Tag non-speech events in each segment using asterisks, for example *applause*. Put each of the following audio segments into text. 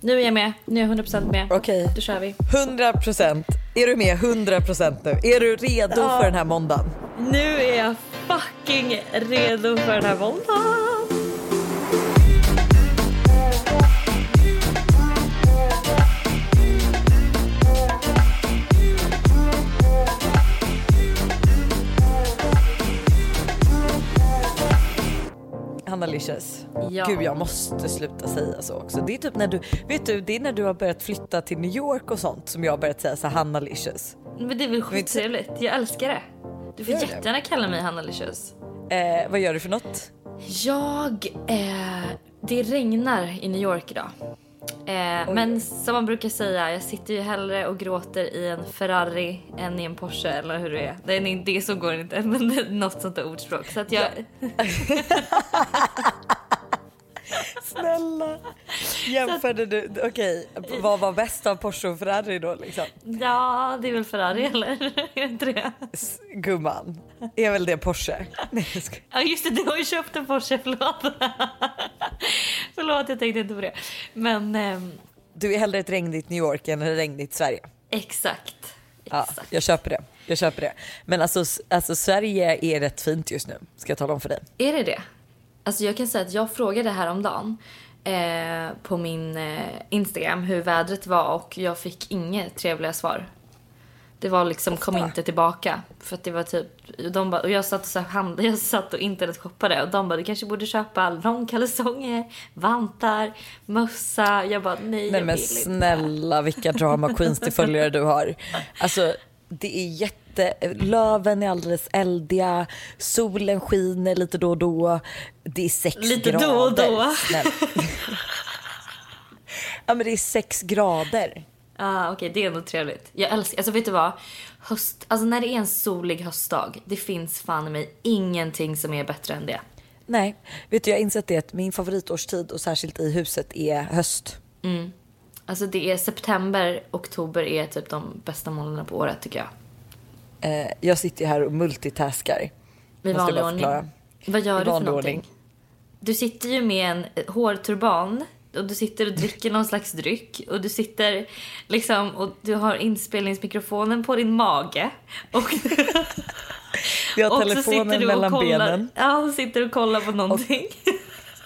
Nu är jag med. Nu är jag 100% med. Okej. Då kör vi. 100%. Är du med 100% nu? Är du redo Ja. för den här måndagen? Nu är jag fucking redo för den här måndagen. Hanna Licious. Ja. Gud jag måste sluta säga så också. Det är typ när du, vet du, det är när du har börjat flytta till New York och sånt som jag har börjat säga så här, Hanna Licious. Men det är väl skittrevligt. Jag älskar det. Du får det. jättegärna kalla mig Hanna Licious. Eh, vad gör du för något? Jag... Eh, det regnar i New York idag. Eh, men som man brukar säga, jag sitter ju hellre och gråter i en Ferrari än i en Porsche eller hur det är. Det är, det så går inte, *laughs* men något sånt där ordspråk. Så att jag... Snälla. Jämförde du, okej, vad var bäst av Porsche och Ferrari då liksom? Ja, det är väl Ferrari eller? Är det inte det? S- Gumman, är väl det Porsche? Nej, jag skojar. Ja just det, du har ju köpt en Porsche, förlåt. *laughs* förlåt, jag tänkte inte på det. Men ehm, Du är hellre ett regnigt New York än ett regnigt Sverige. exakt. Ja, Exakt. jag köper det. Jag köper det. Men alltså, alltså Sverige är rätt fint just nu, ska jag tala om för dig. Är det det? Alltså jag kan säga att jag frågade häromdagen eh, på min eh, Instagram hur vädret var och jag fick inget trevliga svar. Det var liksom kom inte tillbaka. För att det var typ, de bara, och jag satt och, handlade, *laughs* jag satt och internetshoppade och de bara du kanske borde köpa långkalsonger, vantar, mössa. Jag bara nej, Nej jag men vill inte. snälla vilka drama queens till följare du har. Alltså det är jätte, löven är alldeles eldiga, solen skiner lite då och då, det är sex Lite då grader. och då. Snälla. ja men det är sex grader. Ah, Okej, det är ändå trevligt. Jag älskar, alltså vet du vad? Höst, alltså när det är en solig höstdag, det finns fan i mig ingenting som är bättre än det. Nej, vet du jag har insett det att min favoritårstid och särskilt i huset är höst. Alltså det är september, oktober är typ de bästa månaderna på året tycker jag. Eh, jag sitter ju här och multitaskar. I vanlig jag ordning. Vad gör I du för någonting? ordning. Du sitter ju med en eh, hårturban och du sitter och dricker någon slags dryck och du sitter liksom och du har inspelningsmikrofonen på din mage och, *laughs* Vi har och så telefonen sitter du och mellan kollar, benen. Ja, och sitter och kollar på någonting.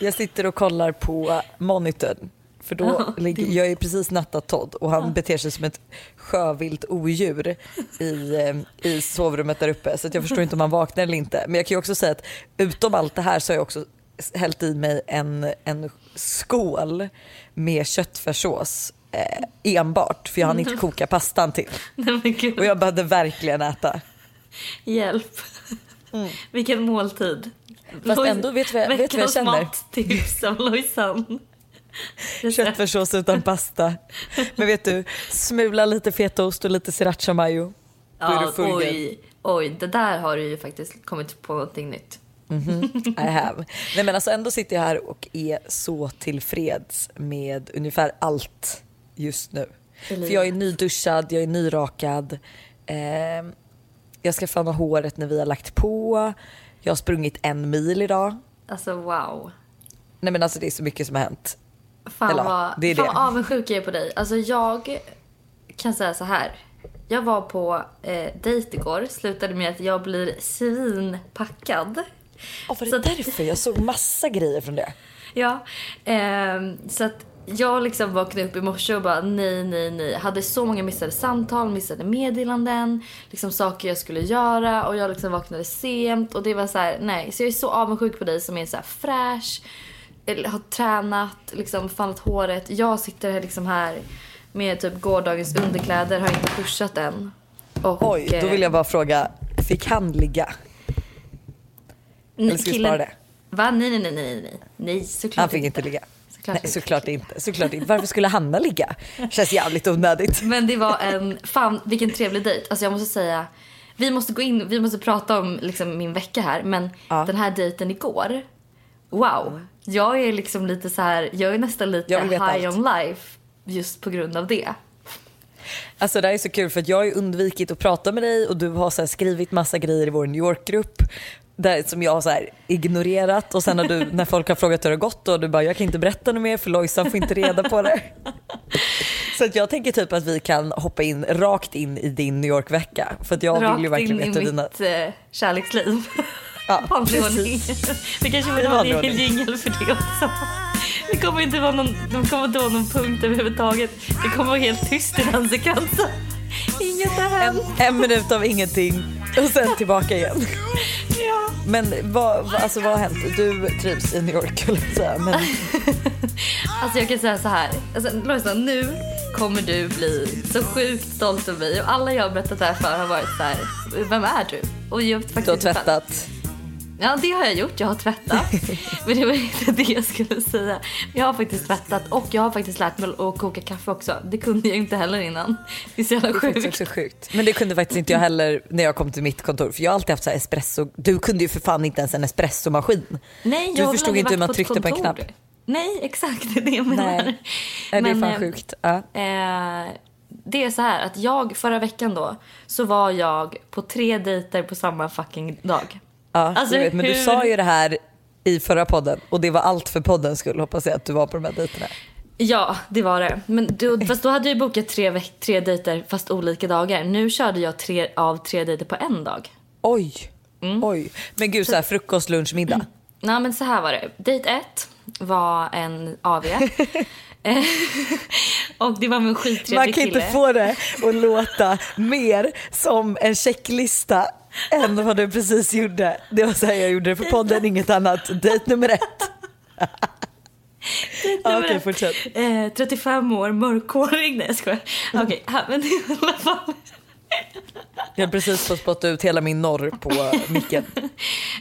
Jag sitter och kollar på monitorn. För då ligger, jag är precis nattat Todd och han beter sig som ett sjövilt odjur i, eh, i sovrummet där uppe. Så jag förstår inte om han vaknar eller inte. Men jag kan ju också säga att utom allt det här så har jag också hällt i mig en, en skål med köttfärssås eh, enbart. För jag hann inte *laughs* koka pastan till. Nej Och jag behövde verkligen äta. hjälp. Vilken måltid. Mm. Fast ändå, vet du vad jag- vet du vad jag Veckans känner? mattips av Lojsan. Köttfärssås utan pasta. Men vet du, smula lite fetaost och lite sriracha mayo. Ja, oj, oj, det där har du ju faktiskt kommit på någonting nytt. I have. Nej men alltså ändå sitter jag här och är så tillfreds med ungefär allt just nu. För jag är nyduschad, jag är nyrakad. Eh, jag ska föna håret när vi har lagt på. Jag har sprungit en mil idag. Alltså wow. Nej men alltså det är så mycket som har hänt. Fan Eller, vad, det är fan det. vad avundsjuk jag är på dig. Alltså jag kan säga så här. Jag var på eh, dejt igår, slutade med att jag blir svinpackad. Oh, var det Så- därför? Jag såg massa grejer från det. *laughs* Ja, ehm, så att jag liksom vaknade upp i morse och bara nej, nej, nej. Hade så många missade samtal, missade meddelanden, liksom saker jag skulle göra och jag liksom vaknade sent och det var så här, nej. Så jag är så avundsjuk på dig som är så här fräsch, har tränat, liksom fallit håret. Jag sitter här liksom här med typ gårdagens underkläder, har inte duschat än. Och, Oj, då eh, vill jag bara fråga, fick han ligga? Eller ska vi spara det? Va? Nej, nej, nej, nej, nej. Nej, såklart Han fick inte ligga. Såklart Nej, såklart inte. Såklart inte. Varför skulle Hanna ligga? Känns jävligt onödigt. Men det var en, fan vilken trevlig dejt. Alltså jag måste säga, vi måste gå in, vi måste prata om liksom min vecka här. Men Ja. den här dejten igår, wow. Jag är liksom lite så här, jag är nästan lite high allt. on life just på grund av det. Alltså det här är så kul för att jag har undvikit att prata med dig och du har så skrivit massa grejer i vår New York-grupp där, som jag har så ignorerat och sen har du när folk har frågat hur det har gått och du bara jag kan inte berätta något mer för Lojsan får inte reda på det. *laughs* Så att jag tänker typ att vi kan hoppa in rakt in i din New York-vecka. För att jag Rakt vill ju verkligen in i veta dina... mitt eh, kärleksliv. Ja, *laughs* precis. Det kanske borde vara en egen jingel för det också. Det kommer inte vara någon, det kommer inte vara någon punkt överhuvudtaget. Det kommer vara helt tyst i den sekvensen. Inget har hänt. En minut av ingenting och sen tillbaka igen. *laughs* Ja. Men vad, vad, alltså, vad har hänt? Du trivs i New York säga. Men *laughs* Alltså jag kan säga så här. Alltså, Lojsan, nu kommer du bli så sjukt stolt över mig. Och alla jag har berättat det här för har varit så här. Vem är du? Och jag faktiskt du har tvättat. Ja, det har jag gjort. Jag har tvättat. *laughs* Men det var inte det jag skulle säga. Jag har faktiskt tvättat och jag har faktiskt lärt mig att koka kaffe också. Det kunde jag inte heller innan. Det är så jävla Det sjukt. också sjukt. Men det kunde faktiskt inte jag heller när jag kom till mitt kontor. För jag har alltid haft så här espresso. Du kunde ju för fan inte ens en espressomaskin. Nej, Du jag väl förstod inte hur man tryckte på en knapp. Nej, exakt. *laughs* Det är det jag menar. Nej. Nej, det är Men, fan eh, sjukt. Ja. Eh, det är så här att jag förra veckan då så var jag på tre dejter på samma fucking dag. Ja, Alltså, jag vet, men du hur- sa ju det här i förra podden och det var allt för poddens skull hoppas jag att du var på de här dejterna. Ja, det var det. Men då, *laughs* fast då hade jag bokat tre, tre dejter fast olika dagar. Nu körde jag tre av tre dejter på en dag. Oj, Mm. oj. Men gud så här frukost, lunch, middag. Nej men så här var det. Dejt ett var en AV. *laughs* *laughs* Och det var med en Man skittrevlig kan kille. inte få det att låta mer som en checklista än vad du precis gjorde. Det var så här jag gjorde det för podden, inget annat. Dejt nummer ett. Okej, ett. fortsätt. Eh, 35 år, mörkhårig. Nej jag skojar. Okej, här, men i alla fall. Jag har precis fått spotta ut hela min norr på micken. *laughs*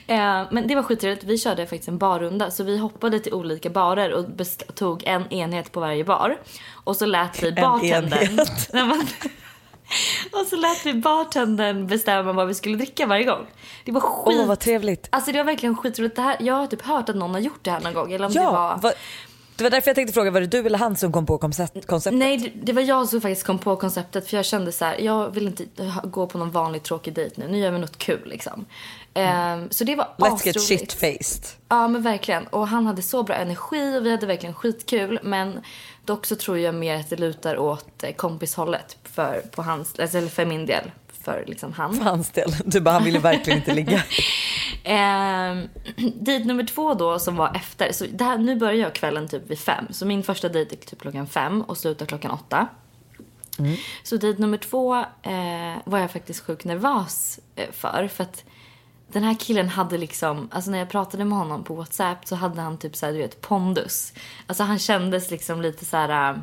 Eh, men det var skittrevligt. Vi körde faktiskt en barrunda. Så vi hoppade till olika barer och tog en enhet på varje bar. Och så lät vi bartendern... enhet? *laughs* *laughs* Och så lät vi bartendern bestämma vad vi skulle dricka varje gång. Det var skit... Åh vad trevligt. Alltså det var verkligen skitroligt. Det här, jag har typ hört att någon har gjort det här någon gång. Eller om det Ja, var... va, det var därför jag tänkte fråga, var det du eller han som kom på koncept, konceptet? Nej, det, det var jag som faktiskt kom på konceptet för jag kände så här, jag vill inte gå på någon vanlig tråkig dejt nu. Nu gör vi något kul liksom. Ehm, så det var Let's get asroligt. shit-faced. Ja men verkligen. Och han hade så bra energi och vi hade verkligen skitkul. Men dock så tror jag mer att det lutar åt eh, kompishållet för, på hans, alltså, eller för min del. För liksom han. För hans del. Du bara, han ville verkligen inte ligga. *laughs* Ehm, *clears throat* dejt nummer två då som var efter. Så det här, nu börjar jag kvällen typ vid fem. Så min första dejt är typ klockan fem och slutar klockan åtta. Så dejt nummer två eh, var jag faktiskt sjukt nervös eh, för. För att den här killen hade liksom, alltså när jag pratade med honom på WhatsApp så hade han typ såhär, du vet, pondus. Alltså han kändes liksom lite så här. Äh,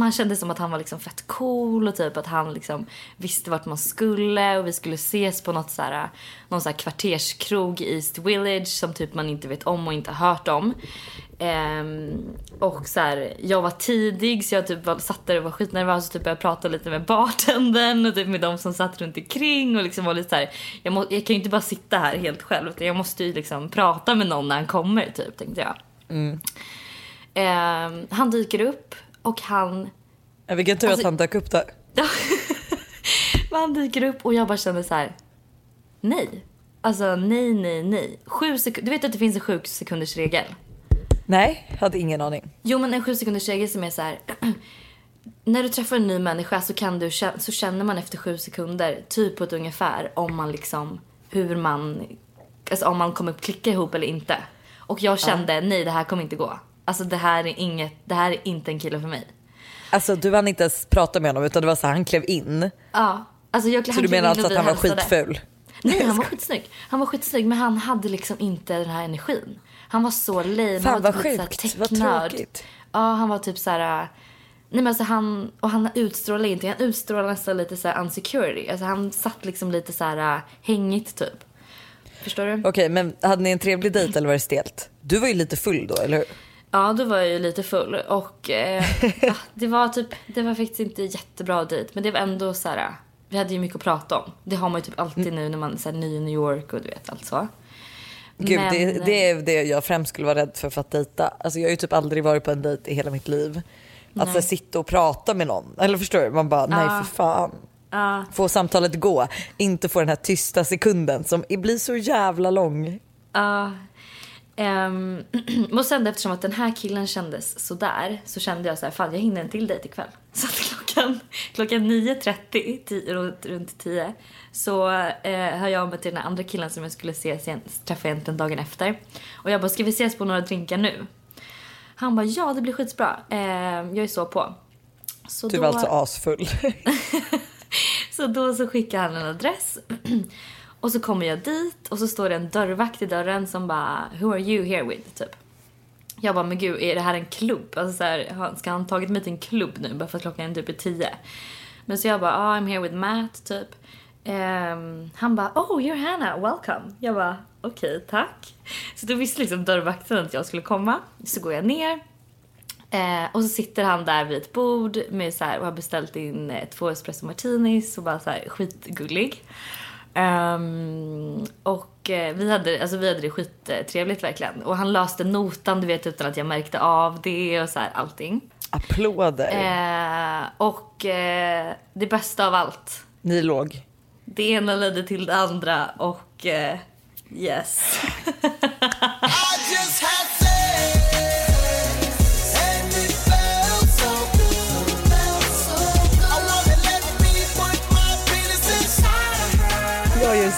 han kände som att han var liksom fett cool och typ att han liksom visste vart man skulle och vi skulle ses på något så här, någon så här kvarterskrog i East Village som typ man inte vet om och inte hört om. Ehm, och så här, jag var tidig så jag typ var, satt där och var skitnervös och typ började prata lite med bartendern och typ med de som satt runt omkring och liksom var lite så här, jag, må, jag kan ju inte bara sitta här helt själv utan jag måste ju liksom prata med någon när han kommer typ tänkte jag. Ehm, han dyker upp och han Ja, Vilken tur Alltså- att han dök upp där. Ja. *laughs* Men han dyker upp och jag bara känner så här. Nej. Alltså nej, nej, nej. Sju sek- du vet att det finns en sju sekunders regel? Nej, hade ingen aning. Jo men en sju sekunders regel som är så här. *clears throat* När du träffar en ny människa så, kan du, så känner man efter sju sekunder, typ på ett ungefär, om man liksom, hur man, alltså om man kommer klicka ihop eller inte. Och jag kände, nej det här kommer inte gå. Alltså det här är inget, det här är inte en kille för mig. Alltså du hann inte ens prata med honom utan det var så han klev in. Ja. Alltså jag, Så du menar alltså att han var hälsade. skitful? Nej, han var *laughs* skitsnygg. Han var skitsnygg, men han hade liksom inte den här energin. Han var så lame. Fan, han var vad typ sjukt. Vad tråkigt. Ja, han var typ så här... äh, Nej men alltså han, och han utstrålade inte, han utstrålade nästan lite så här unsecurity. Alltså han satt liksom lite så här äh, hängigt typ. Förstår du? Okej, men hade ni en trevlig dejt eller var det stelt? Du var ju lite full då, eller hur? Ja, då var jag ju lite full och eh, ja, *laughs* det var typ, det var faktiskt inte jättebra dejt. Men det var ändå så här, vi hade ju mycket att prata om. Det har man ju typ alltid nu när man är ny i New York och du vet allt så. Gud, Men, det, eh, det är det jag främst skulle vara rädd för för att dejta. Alltså jag har ju typ aldrig varit på en dejt i hela mitt liv. Att så här, sitta och prata med någon. Eller förstår du? Man bara, nej för fan. Ja, Få samtalet gå. Inte få den här tysta sekunden som blir så jävla lång. Ja. Um, *clears throat* och sen eftersom att den här killen kändes sådär så kände jag så här, fan jag hinner en till dejt ikväll. *laughs* Så klockan, klockan 9.30, runt, runt 10, så eh, hör jag av mig till den andra killen som jag skulle se sen, träffa egentligen dagen efter. Och jag bara, ska vi ses på några drinkar nu? Han bara, ja det blir skitbra. Eh, jag är så på. Så du var då... alltså asfull. *laughs* så då så skickar han en adress. *clears throat* Och så kommer jag dit och så står det en dörrvakt i dörren som bara “Who are you here with?” typ. Jag bara “Men gud, är det här en klubb?” Alltså så här, ska han tagit mig till en klubb nu bara för att klockan är typ är tio? Men så jag bara “Oh, I'm here with Matt” typ. Um, han bara “Oh, you're Hannah, welcome”. Jag bara “Okej, okay, tack”. Så då visste liksom dörrvakten att jag skulle komma. Så går jag ner. Eh, och så sitter han där vid ett bord med så här, och har beställt in eh, två espresso martinis och bara så här skitgullig. Um, och eh, vi hade, alltså vi hade det skittrevligt verkligen. Och han löste notan du vet utan att jag märkte av det och så här allting. Applåder. Eh, och eh, det bästa av allt. Ni låg? Det ena ledde till det andra och eh, yes. *laughs*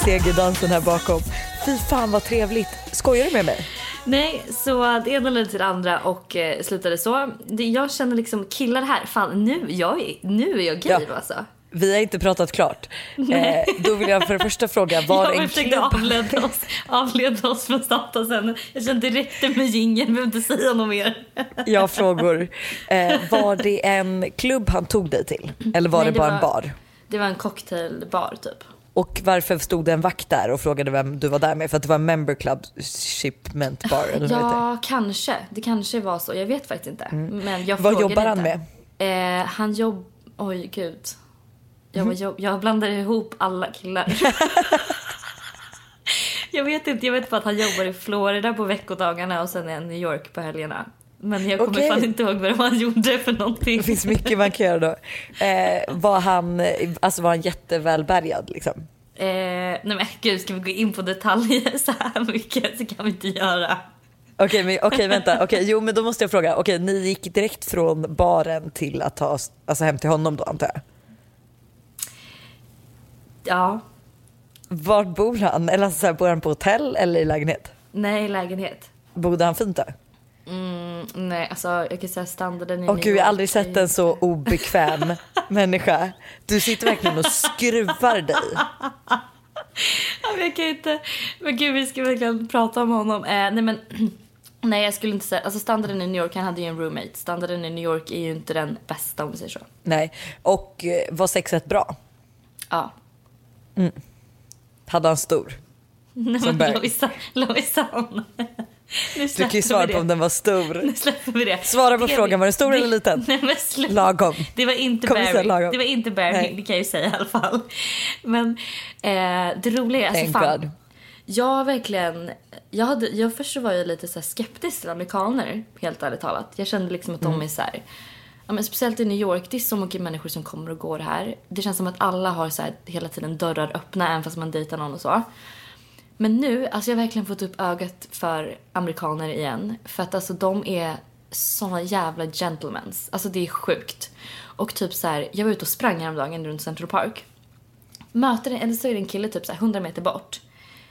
segerdansen här bakom. Fy fan vad trevligt. Skojar du med mig? Nej, så det ena ledde till det andra och eh, slutade så. Det, jag känner liksom killar här, fan nu, jag är, nu är jag gay ja. alltså. Vi har inte pratat klart. *laughs* Eh, då vill jag för det första fråga, var jag en klubb... avleda oss, avleda oss från samtalsämnet. Jag kände räckte med jingeln, behöver inte säga något mer. *laughs* jag frågor. Eh, var det en klubb han tog dig till? Eller var Nej, det bara det var, en bar? Det var en cocktailbar typ. Och varför stod det en vakt där och frågade vem du var där med? För att det var en member club shipment bar? Eller ja, kanske. Det kanske var så. Jag vet faktiskt inte. Mm. Men jag Vad jobbar han inte. med? Eh, han jobb... Oj, gud. Jag, mm. jobb... jag blandar ihop alla killar. *laughs* jag vet inte. Jag vet bara att han jobbar i Florida på veckodagarna och sen är han i New York på helgerna. Men jag kommer okay. fan inte ihåg vad han gjorde för någonting. Det finns mycket man kan göra då. Eh, var, han, alltså var han jättevälbärgad liksom? Eh, nej men gud, ska vi gå in på detaljer så här mycket? Så kan vi inte göra. Okej, okay, okay, vänta. Okay, jo, men då måste jag fråga. Okej, ni gick direkt från baren till att ta alltså, hem till honom då, antar jag? Ja. Var bor han? Eller alltså, så här, bor han på hotell eller i lägenhet? Nej, i lägenhet. Bodde han fint då? Mm, nej, alltså jag kan säga standarden i Åh gud, jag har aldrig sett en så obekväm *laughs* människa. Du sitter verkligen och skruvar dig. jag kan inte, men gud vi ska verkligen prata om honom. Eh, nej men, *clears throat* nej jag skulle inte säga, alltså standarden i New York, han hade ju en roommate. Standarden i New York är ju inte den bästa om vi säger så. Nej, och eh, var sexet bra? Ja. Mm. Hade han stor? *laughs* Nej men Lojsan. *laughs* Du kan ju svara på om den var stor. Nu släpper vi det. Svara på det, frågan, var den stor det, eller liten? Nej, men släpp. Lagom. Det var inte Barry. Det var inte Barry, det kan jag ju säga i alla fall. Men eh, det roliga är, alltså fan. God. Jag verkligen, jag, hade, jag först var jag lite så skeptisk till amerikaner, helt ärligt talat. Jag kände liksom att de mm. är så här, ja, men speciellt i New York, det är så mycket människor som kommer och går här. Det känns som att alla har så här, hela tiden dörrar öppna även fast man dejtar någon och så. Men nu, alltså jag har verkligen fått upp ögat för amerikaner igen. För att alltså de är såna jävla gentlemans. Alltså det är sjukt. Och typ så här, jag var ute och sprang häromdagen runt Central Park. Möter en, eller så är det en kille typ så här 100 meter bort.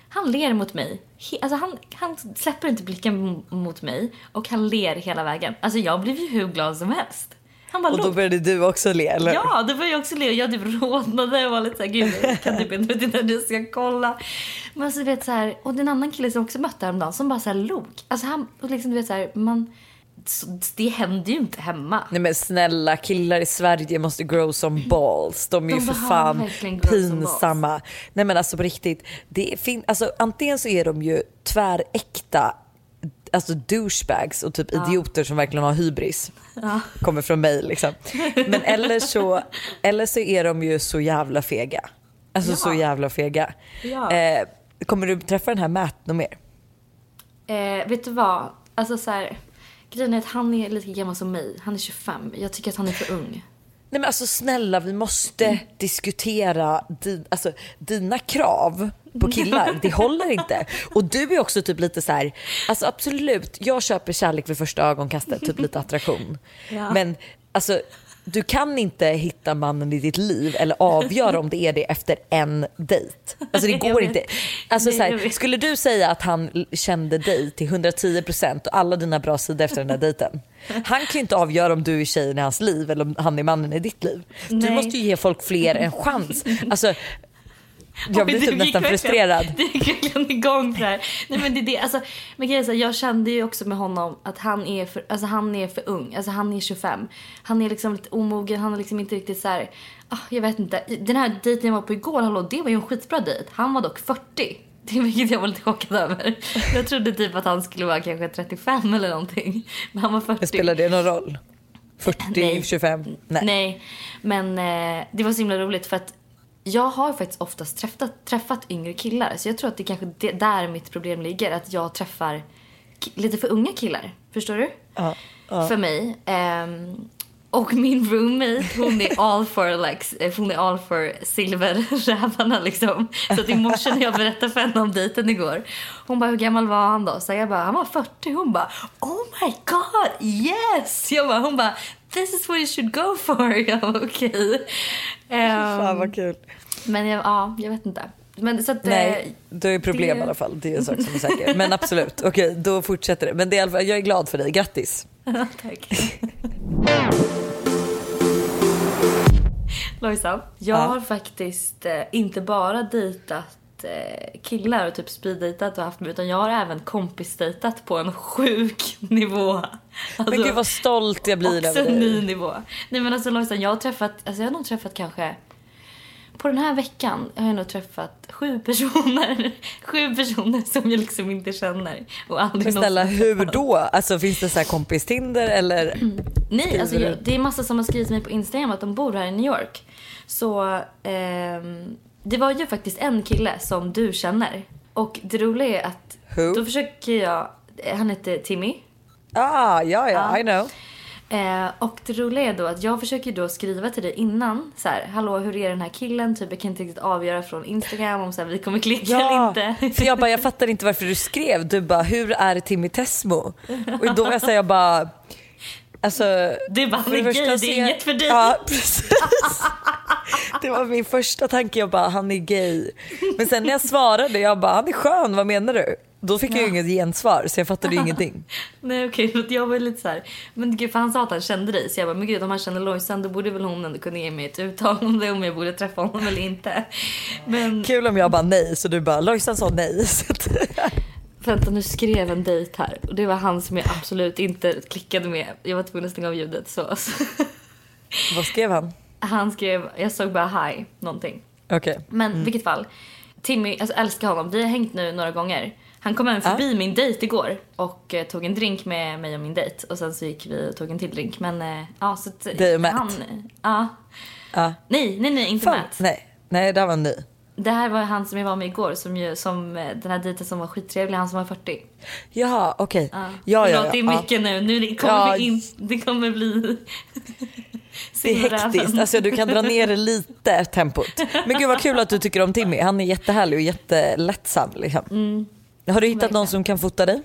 Han ler mot mig. He, alltså han, han släpper inte blicken mot mig och han ler hela vägen. Alltså jag blev ju hur glad som helst. Han bara, och då började du också le eller? Ja, då började jag också le. Jag typ rodnade och var lite såhär, gud jag kan typ inte, vet inte när jag ska kolla. Men alltså du vet såhär, och den annan kille som också mötte häromdagen som bara såhär log. Alltså han, och liksom du vet såhär, man det händer ju inte hemma. Nej men snälla killar i Sverige måste grow some balls. De är de ju för fan pinsamma. Nej men alltså på riktigt. Det fin alltså, antingen så är de ju tväräkta alltså douchebags och typ ja. idioter som verkligen har hybris. Ja. Kommer från mig liksom. Men eller så, *laughs* eller så är de ju så jävla fega. Alltså ja. så jävla fega. Eh, kommer du träffa den här Matt något mer? Eh, vet du vad? Alltså så här, grejen är att han är lika gammal som mig. Han är 25. Jag tycker att han är för ung. Nej men alltså snälla vi måste diskutera din, alltså, dina krav på killar. *laughs* Det håller inte. Och du är också typ lite så här, alltså absolut, jag köper kärlek vid första ögonkastet, typ lite attraktion. *laughs* Ja. Men alltså du kan inte hitta mannen i ditt liv eller avgöra om det är det efter en dejt. Alltså det går inte. Alltså, så här, skulle du säga att han kände dig till 110% och alla dina bra sidor efter den här dejten. Han kan ju inte avgöra om du är tjejen i hans liv eller om han är mannen i ditt liv. Du Nej. måste ju ge folk fler en chans. Alltså, jag blir typ du nästan frustrerad. *laughs* Du gick verkligen igång på det här. Nej, men det, det, alltså, men så här, jag kände ju också med honom att han är för, alltså, han är för ung. Alltså, han är 25. Han är liksom lite omogen. Han är liksom inte riktigt så här. ah, jag vet inte. Den här dejten jag var på igår, hallå, det var ju en skitbra dejt. Han var dock 40. Det vilket jag var lite chockad över. Jag trodde typ att han skulle vara kanske 35 eller någonting. Men han var 40. Spelar det någon roll? 40, Nej. 25? Nej. Nej, men eh, det var så himla roligt för att jag har faktiskt oftast träffat, träffat yngre killar. Så jag tror att det kanske det, där mitt problem ligger. Att jag träffar lite för unga killar. Förstår du? Ja, ja. För mig. Ehm, och min roommate, hon är all for, like, eh, hon är all for silverrävarna liksom. Så att i morse när jag berättade för henne om dejten igår. Hon bara, hur gammal var han då? Så jag bara, han var 40. Hon bara, oh my god, yes! Jag bara, hon bara, this is what you should go for. *laughs* Jag bara, okej. Ehm, Fan vad kul. men jag, ja, jag vet inte. Men så att, Nej, du är problem det- i alla fall. Det är en sak som är säker. Men absolut, okej då fortsätter det. Men det är, jag är glad för dig, grattis. *laughs* Tack. *laughs* Lojsan, jag Ja. har faktiskt eh, inte bara dejtat eh, killar och typ speeddejtat och haft mig utan jag har även kompisdejtat på en sjuk *laughs* nivå. Alltså, Men gud vad stolt jag blir också över en ny dig. nivå. Nej men alltså Lojsan, jag har träffat, alltså jag har nog träffat kanske på den här veckan har jag nog träffat sju personer. *laughs* Sju personer som jag liksom inte känner. Och aldrig Men snälla hur då? Alltså finns det så här kompistinder eller? Nej, alltså, jag, det är massa som har skrivit till mig på Instagram att de bor här i New York. Så ehm, det var ju faktiskt en kille som du känner. Och det roliga är att Who? då försöker jag, han heter Timmy. Ah, ja, ja, Ja. I know. Eh, och det roliga är då att jag försöker då skriva till dig innan så här, hallå hur är den här killen? Typ jag kan inte riktigt avgöra från Instagram om så här, vi kommer klicka eller Ja, inte. för jag bara, jag fattar inte varför du skrev. Du bara, hur är Timmy Tesmo? Och då var jag så här, jag bara, alltså. Du bara, för är det är inget för dig. Ja, precis. *laughs* Det var min första tanke, jag bara, han är gay. Men sen när jag svarade, jag bara, han är skön, vad menar du? Då fick jag ju inget gensvar så jag fattade ju ingenting. *laughs* Nej okej, för att jag var lite så här. Men gud för han sa att han kände dig så jag bara men gud om han känner Lojsan då borde väl hon ändå kunna ge mig ett uttalande om jag borde träffa honom eller inte. Men Kul om jag bara nej så du bara, Lojsan sa nej. Så att, *laughs* vänta nu skrev en dejt här och det var han som jag absolut inte klickade med. Jag var tvungen att stänga av ljudet så. *laughs* vad skrev han? Han skrev, jag såg bara hi någonting. Okej. Men i vilket fall, Timmy, alltså älskar honom. Vi har hängt nu några gånger. Han kom även förbi min dejt igår och eh, tog en drink med mig och min dejt. Och sen så gick vi och tog en till drink. Men eh, ja, så att, Dig och Matt? Han, ja. Ja. Nej, nej, nej, inte Fan, Matt. nej, nej det var en ny. Det här var han som jag var med igår, som, ju, som eh, den här dejten som var skittrevlig, han som var 40. Jaha, okej. Ja. Ja, ja, Förlåt, ja. det är ja. mycket nu. nu det, kommer Ja. in, det kommer bli... *laughs* Det är hektiskt, alltså du kan dra ner det lite tempot. Men gud vad kul att du tycker om Timmy, han är jättehärlig och jättelättsam liksom. Mm. Har du hittat verkligen. någon som kan fota dig?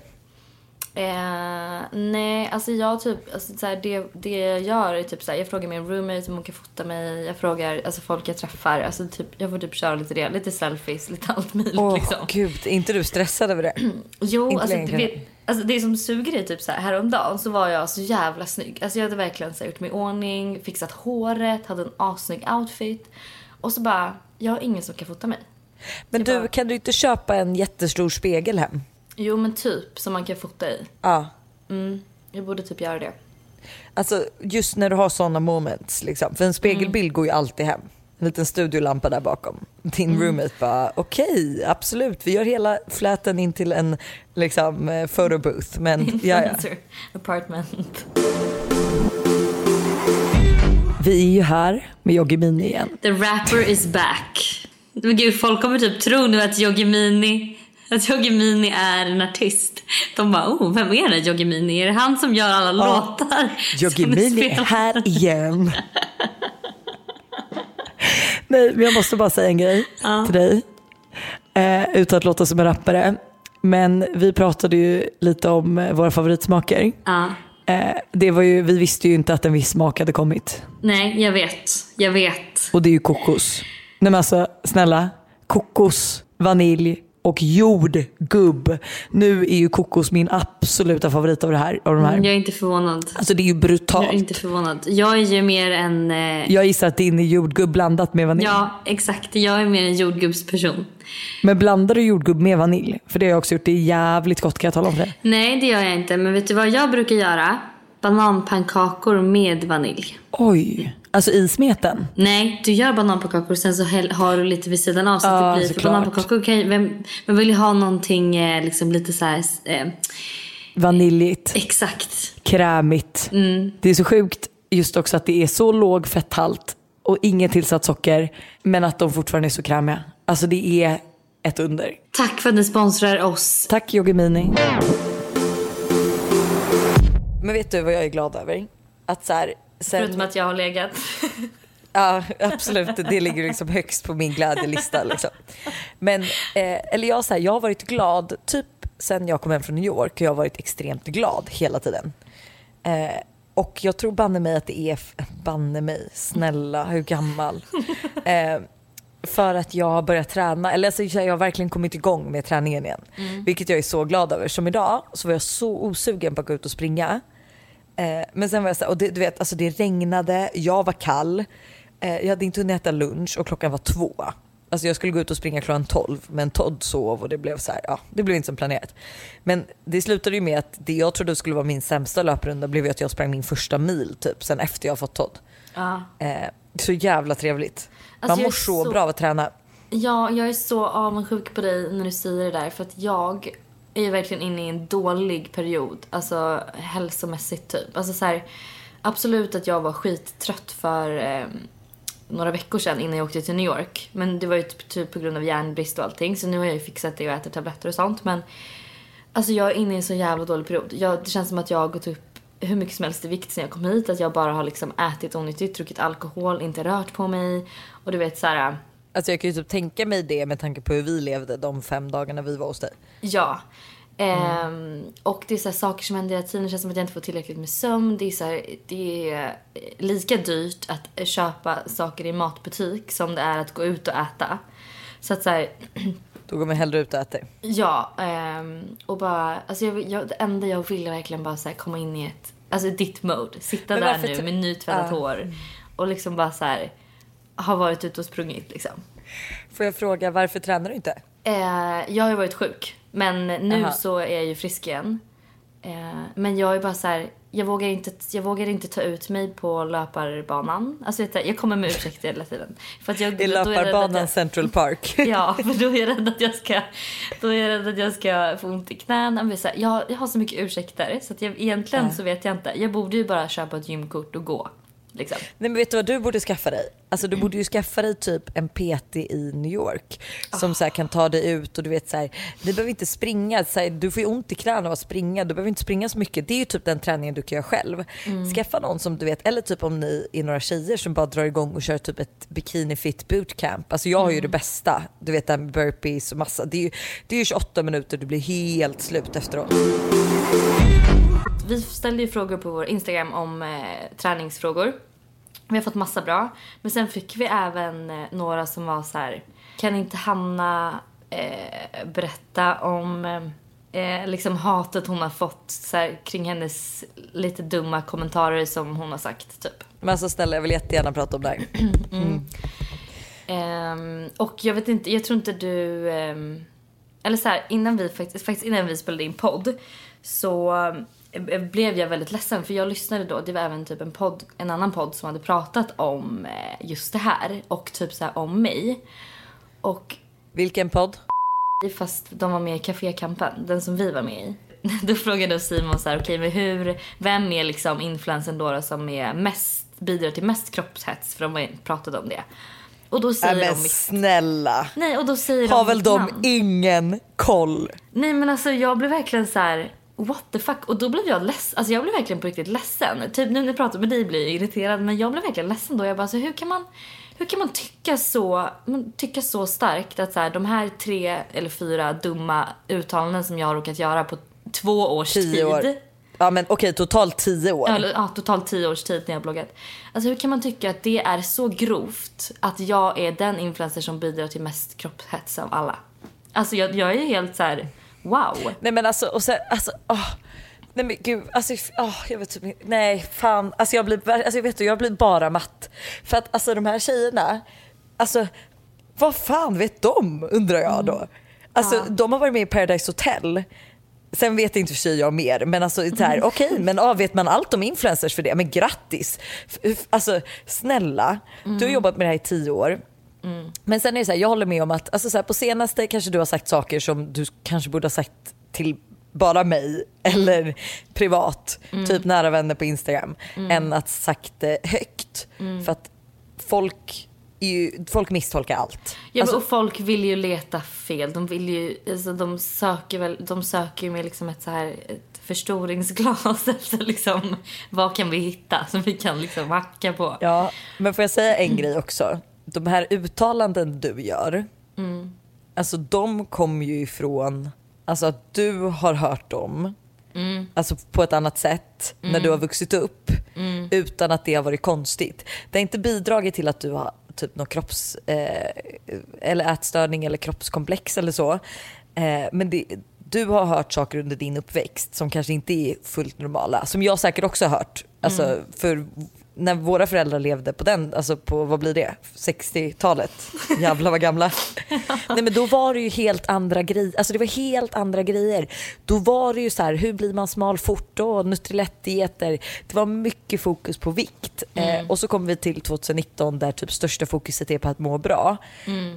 Eh, nej, alltså jag typ, alltså så här, det, det jag gör är typ så här, jag frågar min roommate om hon kan fota mig, jag frågar alltså folk jag träffar, alltså typ, jag får typ köra lite det, lite selfies, *laughs* lite allt möjligt Åh liksom. gud, är inte du stressad över det? *clears throat* Jo, inte alltså, längre vet, alltså det som suger är typ så här, häromdagen så var jag så jävla snygg. Alltså jag hade verkligen så här, gjort mig i ordning, fixat håret, hade en assnygg outfit. Och så bara, jag har ingen som kan fota mig. Men Det du, var- kan du inte köpa en jättestor spegel hem? Jo men typ, som man kan fota i. Ja. Mm, jag borde typ göra det. Alltså just när du har sådana moments liksom. För en spegelbild går ju alltid hem. En liten studiolampa där bakom. Din roommate bara okej absolut vi gör hela fläten in till en liksom eh, photobooth. Men *laughs* ja, ja. Apartment. Vi är ju här med Yoggi Mini igen. The rapper is back. Men gud, folk kommer typ tro nu att Yogimini *laughs* att Yogimini är en artist. De bara, oh, vem är det Yogimini? Är det han som gör alla låtar? Yoggi som ni Mini är spelar?" här igen. *laughs* Nej, men jag måste bara säga en grej Ja. till dig. Eh, utan att låta som en rappare. Men vi pratade ju lite om eh, våra favoritsmaker. Ja. Eh, det var ju, vi visste ju inte att en viss smak hade kommit. Nej, jag vet. Jag vet. Och det är ju kokos. Nej men alltså snälla, kokos, vanilj och jordgubb. Nu är ju kokos min absoluta favorit av det här. Av de här. Jag är inte förvånad. Alltså det är ju Jag är brutalt. inte förvånad. Jag är ju mer en... Eh, Jag gissar att din är jordgubb blandat med vanilj. ja, exakt. Jag är mer en jordgubbsperson. Men blandar du jordgubb med vanilj? För det har jag också gjort. Det är jävligt gott kan jag tala om för dig. Nej, det gör jag inte. Men vet du vad jag brukar göra? Bananpannkakor med vanilj. Oj. Alltså i smeten? Nej, du gör bananpannkakor och sen så har du lite vid sidan av så att Ja, det blir... För bananpannkakor kan ju... Vem, vem vill ju ha någonting eh, liksom lite så här... Eh, Vaniljigt, exakt. krämigt. Det är så sjukt just också att det är så låg fetthalt och inget tillsatt socker. Men att de fortfarande är så krämiga. Alltså det är ett under. Tack för att ni sponsrar oss. Tack Yogimini. Men vet du vad jag är glad över? Att så här, sen... Förutom att jag har legat. *laughs* Ja, absolut. Det ligger liksom högst på min glädjelista. Liksom. Men, eh, eller jag, så här, jag har varit glad typ sen jag kom hem från New York. Jag har varit extremt glad hela tiden. Eh, och jag tror banne mig att det är, banne mig, snälla, hur gammal? *laughs* Eh, för att jag har börjat träna, eller alltså, jag har verkligen kommit igång med träningen igen. Vilket jag är så glad över. Som idag så var jag så osugen på att gå ut och springa. Eh, men sen var jag så här, och det, du vet, alltså det regnade, jag var kall, eh, jag hade inte hunnit äta lunch och klockan var två. Alltså jag skulle gå ut och springa klockan 12 men Todd sov och det blev så här, ja det blev inte som planerat. Men det slutade ju med att det jag trodde skulle vara min sämsta löprunda blev ju att jag sprang min första mil typ sen efter jag fått Todd. Ja. Eh, så jävla trevligt. Alltså, Man mår så, så- bra av att träna. Ja, jag är så avundsjuk på dig när du säger det där. För att jag är ju verkligen inne i en dålig period. Alltså hälsomässigt typ. Alltså så här, absolut att jag var skittrött för eh, några veckor sedan innan jag åkte till New York. Men det var ju typ, typ på grund av järnbrist och allting. Så nu har jag ju fixat det och äter tabletter och sånt. Men alltså jag är inne i en så jävla dålig period. Jag, det känns som att jag har gått upp hur mycket som helst i vikt sen jag kom hit. Att jag bara har liksom ätit onyttigt, druckit alkohol, inte rört på mig. Och du vet så här. Alltså jag kan ju typ tänka mig det med tanke på hur vi levde de fem dagarna vi var hos dig. Ja. Ehm, och det är så saker som händer hela tiden. Det känns som att jag inte får tillräckligt med sömn. Det är, så här, det är lika dyrt att köpa saker i matbutik som det är att gå ut och äta. Så att så här, *clears throat* Då går man hellre ut och äter. ja. ehm, och bara, alltså jag, jag, det enda jag vill är verkligen bara så komma in i ett, alltså ditt mode. Sitta där nu med nytvättat Ja. hår. Och liksom bara så här, ha varit ute och sprungit liksom. Får jag fråga varför tränar du inte? Eh, jag har ju varit sjuk, men nu Aha. så är jag ju frisk igen. Eh, men jag är bara så här, jag vågar, inte, jag vågar inte ta ut mig på löparbanan. Alltså vet du, jag kommer med ursäkter hela tiden. För att jag, I jag löparbanan jag- Central Park. *laughs* Ja, för då är jag rädd att jag ska, då är jag rädd att jag ska få ont i knäna. Jag, jag har så mycket ursäkter så att jag, egentligen Ja. så vet jag inte. Jag borde ju bara köpa ett gymkort och gå. Liksom. Nej men vet du vad du borde skaffa dig? Alltså du borde ju skaffa dig typ en PT i New York som så här kan ta dig ut och du vet så här, ni behöver inte springa, så här, du får ju ont i knäna av att springa, du behöver inte springa så mycket. Det är ju typ den träningen du kan göra själv. Skaffa någon som du vet, eller typ om ni är några tjejer som bara drar igång och kör typ ett bikini fit bootcamp. Alltså jag har ju det bästa, du vet med burpees och massa. Det är ju, det är ju 28 minuter, du blir helt slut efteråt. Vi ställde ju frågor på vår Instagram om eh, träningsfrågor. Vi har fått massa bra. Men sen fick vi även eh, några som var så här. Kan inte Hanna eh, berätta om eh, eh, liksom hatet hon har fått så här, kring hennes lite dumma kommentarer som hon har sagt typ. Men alltså snälla jag vill jättegärna prata om det här. *clears throat* Ehm, och jag vet inte, jag tror inte du... ehm, eller så här, innan vi faktiskt, faktiskt innan vi spelade in podd så blev jag väldigt ledsen för jag lyssnade då, det var även typ en podd, en annan podd som hade pratat om eh, just det här och typ så här om mig. Och Vilken podd? fast de var med i Cafékampen, den som vi var med i. *laughs* Då frågade Simon så här, okej men hur, vem är liksom influensen då, som är mest, bidrar till mest kroppshets? För de pratade om det. Och då Nej säger men de snälla. Nej, och då säger Har de väl de namn. ingen koll? Nej, men alltså jag blev verkligen så här. What the fuck? Och då blev jag ledsen. Alltså jag blev verkligen på riktigt ledsen. Typ nu när jag pratar med dig blir jag irriterad men jag blev verkligen ledsen då. Jag bara, så hur kan man, hur kan man tycka så, man tycka så starkt att så här, de här tre eller fyra dumma uttalanden som jag har råkat göra på två års Tio tid. år. Ja men okej totalt tio år. Ja, ja, totalt tio års tid när jag bloggat. Alltså hur kan man tycka att det är så grovt att jag är den influencer som bidrar till mest kroppshets av alla? Alltså jag, jag är helt så här: wow. Nej men alltså, och sen, alltså, åh. Nej men gud, alltså, åh, jag vet typ inte- nej fan, alltså jag blir, alltså jag vet du, jag blir bara matt. För att alltså de här tjejerna, alltså vad fan vet de undrar jag då? Alltså Mm. Ja. de har varit med i Paradise Hotel. Sen vet inte för sig jag mer men alltså så här, okej men ah, vet man allt om influencers för det? Men grattis! Alltså snälla, du Mm. har jobbat med det här i tio år. Men sen är det så här, jag håller med om att alltså så här, på senaste kanske du har sagt saker som du kanske borde ha sagt till bara mig *laughs* eller privat, typ nära vänner på Instagram, än att sagt det högt. För att folk, är ju, folk misstolkar allt. Ja, Alltså, och folk vill ju leta fel. De vill ju, alltså, de söker väl, de söker ju med liksom ett så här ett förstoringsglas *laughs* efter liksom vad kan vi hitta som vi kan liksom hacka på. Ja, men får jag säga en grej också? De här uttalanden du gör, alltså de kommer ju ifrån alltså att du har hört dem alltså på ett annat sätt när du har vuxit upp utan att det har varit konstigt. Det har inte bidragit till att du har typ någon kropps eh, eller ätstörning eller kroppskomplex eller så. Eh, men det, du har hört saker under din uppväxt som kanske inte är fullt normala. Som jag säkert också har hört. Alltså, för när våra föräldrar levde på den, alltså på vad blir det, 60-talet? Jävlar vad gamla. *laughs* Nej men då var det ju helt andra grejer, alltså det var helt andra grejer. Då var det ju så här, hur blir man smal fort? Och Nutrilett-dieter. Det var mycket fokus på vikt. Eh, och så kommer vi till 2019 där typ största fokuset är på att må bra.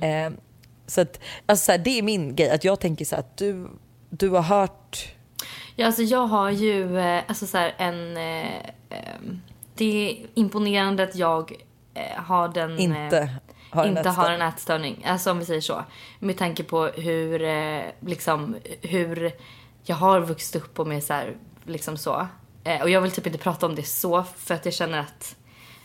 Eh, så att, alltså så här, det är min grej, att jag tänker så här, att du, du har hört Ja, alltså jag har ju eh, alltså så här, en... Eh, eh, det är imponerande att jag eh, har den... eh, inte har en inte har ätstörning. en ätstörning. Alltså om vi säger så. Med tanke på hur, eh, liksom, hur jag har vuxit upp och med så här, liksom så. Eh, och jag vill typ inte prata om det så för att jag känner att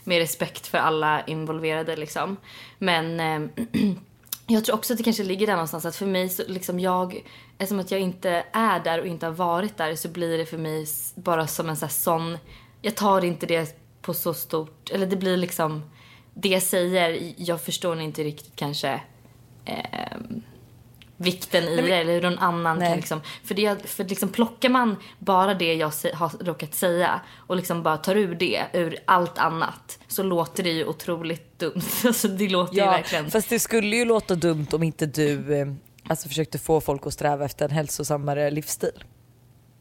med respekt för alla involverade liksom. Men eh, *clears throat* jag tror också att det kanske ligger där någonstans att för mig så liksom jag, eftersom att jag inte är där och inte har varit där så blir det för mig bara som en här sån jag tar inte det på så stort, eller det blir liksom det jag säger, jag förstår inte riktigt kanske ehm, vikten i det eller hur någon annan Nej. kan liksom, för, det, för liksom plockar man bara det jag har råkat säga och liksom bara tar ur det ur allt annat så låter det ju otroligt dumt. *laughs* Alltså det låter ju Ja, verkligen. fast det skulle ju låta dumt om inte du eh, alltså, försökte få folk att sträva efter en hälsosammare livsstil.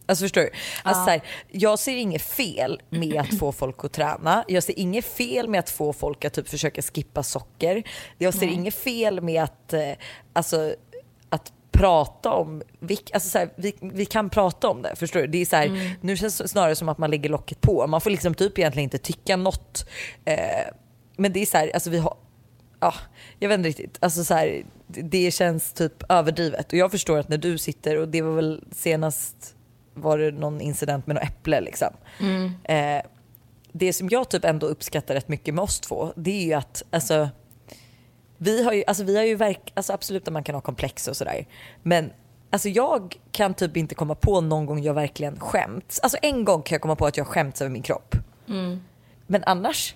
Alltså förstår du? Alltså, så här, jag ser inget fel med att få folk att träna. Jag ser inget fel med att få folk att typ försöka skippa socker. Jag ser inget fel med att, eh, alltså, att prata om, vilk, alltså så här, vi, vi kan prata om det. Förstår du? Det är så här, Nu känns det snarare som att man lägger locket på. Man får liksom typ egentligen inte tycka något. Eh, men det är så här, alltså vi har, ja, jag vet inte riktigt. Alltså så här, det, det känns typ överdrivet. Och jag förstår att när du sitter, och det var väl senast var det någon incident med något äpple liksom. Eh, det som jag typ ändå uppskattar rätt mycket med oss två, det är ju att alltså, vi har ju, alltså vi har ju verk, alltså absolut att man kan ha komplex och sådär. Men alltså jag kan typ inte komma på någon gång jag verkligen skämts. Alltså en gång kan jag komma på att jag skämts över min kropp. Men annars,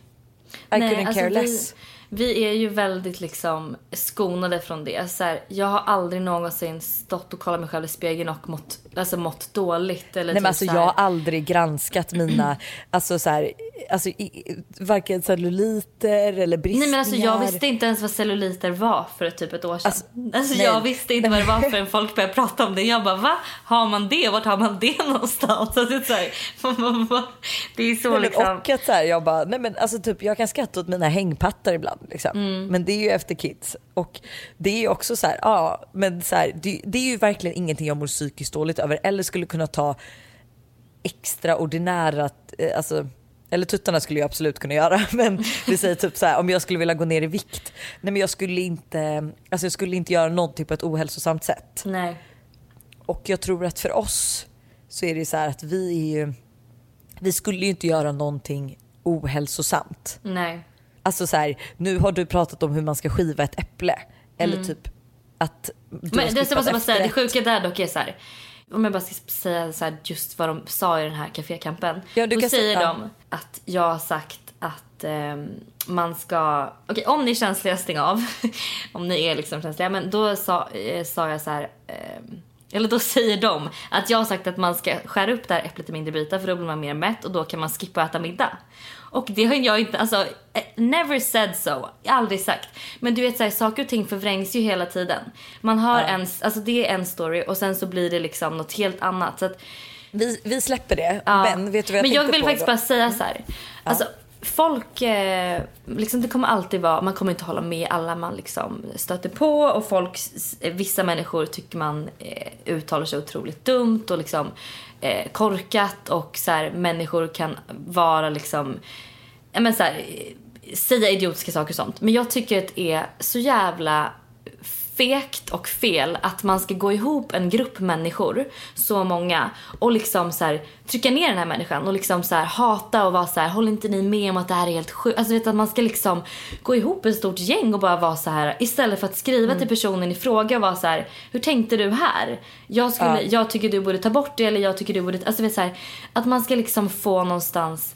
I couldn't alltså care less. vi är ju väldigt liksom skonade från det. Så här, jag har aldrig någonsin stått och kollat mig själv i spegeln och mått, alltså mått dåligt. Eller Nej men typ alltså så jag har aldrig granskat mina, *clears throat* alltså så här, alltså i, varken celluliter eller bristningar. Nej men alltså jag visste inte ens vad celluliter var för ett typ ett år sedan. Alltså, Alltså, jag visste inte vad det var *laughs* förrän folk började prata om det. Jag bara va? Har man det? Vart har man det *laughs* någonstans? Alltså, det, är så här, *laughs* det är så Nej, men, liksom. och att så här, jag bara, nej men alltså typ jag kan skratta åt mina hängpattar ibland liksom. Mm. Men det är ju efter kids. Och det är ju också så här, ja men så här, det, det är ju verkligen ingenting jag mår psykiskt dåligt över eller skulle kunna ta extraordinära, eh, alltså eller tuttarna skulle jag absolut kunna göra *laughs* men vi säger typ så här om jag skulle vilja gå ner i vikt. Nej men jag skulle inte, alltså jag skulle inte göra någonting på ett ohälsosamt sätt. Nej. Och jag tror att för oss så är det så att vi är ju, vi skulle ju inte göra någonting ohälsosamt. Nej. Alltså så här, nu har du pratat om hur man ska skiva ett äpple. Eller typ att du har Mm. Men det jag bara säga, det sjuka där dock är så här. Om jag bara ska säga så här, just vad de sa i den här kafékampen. Ja, Då säger de att jag har sagt att ehm, man ska... Okej, om ni är känsliga, stäng av. *laughs* om ni är liksom känsliga. Men då sa, eh, sa jag så här... ehm, eller då *laughs* säger de att jag har sagt att man ska skära upp det här äpplet i mindre bitar för då blir man mer mätt och då kan man skippa att äta middag. Och det har jag inte, alltså, eh, never said so. Aldrig sagt. Men du vet så här, saker och ting förvrängs ju hela tiden. Man har en, alltså det är en story och sen så blir det liksom något helt annat. Så att, Vi, vi släpper det. ja. Men vet du vad jag Men jag vill på faktiskt då? bara säga så här. Alltså, folk, eh, liksom det kommer alltid vara, man kommer inte hålla med alla man liksom stöter på och folk, vissa människor tycker man eh, uttalar sig otroligt dumt och liksom eh, korkat och så här, människor kan vara liksom, men så här, eh, säga idiotiska saker och sånt. Men jag tycker att det är så jävla fegt och fel att man ska gå ihop en grupp människor, så många, och liksom så här, trycka ner den här människan och liksom så här, hata och vara så här, håller inte ni med om att det här är helt sjukt? Alltså vet att man ska liksom gå ihop ett stort gäng och bara vara så här istället för att skriva till personen i fråga och vara så här, hur tänkte du här? Jag, skulle, jag tycker du borde ta bort det eller jag tycker du borde, alltså vet så här, att man ska liksom få någonstans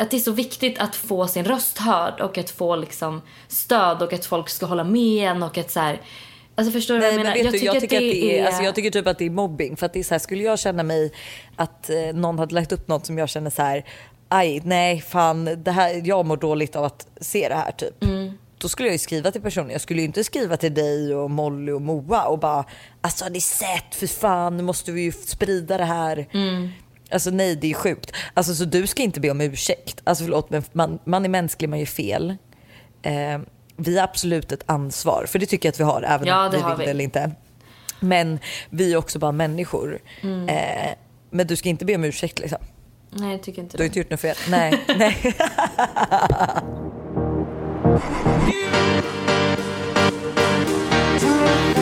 att det är så viktigt att få sin röst hörd och att få liksom stöd och att folk ska hålla med en och att så här, Alltså förstår du vad jag men menar? vet du, jag, tycker att det är, alltså jag tycker typ att det är mobbing. För att det är så här, skulle jag känna mig att eh, någon hade lagt upp något som jag känner så här, aj nej fan det här, jag mår dåligt av att se det här typ. Mm. Då skulle jag ju skriva till personen. Jag skulle ju inte skriva till dig och Molly och Moa och bara alltså har ni sett för fan nu måste vi ju sprida det här. Mm. Alltså nej det är sjukt. Alltså så du ska inte be om ursäkt. Alltså förlåt men man, man är mänsklig, man gör fel. Eh, vi har absolut ett ansvar, för det tycker jag att vi har även Ja, om vi vill vi. det eller inte. Men vi är också bara människor. Mm. Eh, men du ska inte be om ursäkt liksom. Nej jag tycker inte Du har inte gjort något fel. Nej, *laughs* nej. *laughs*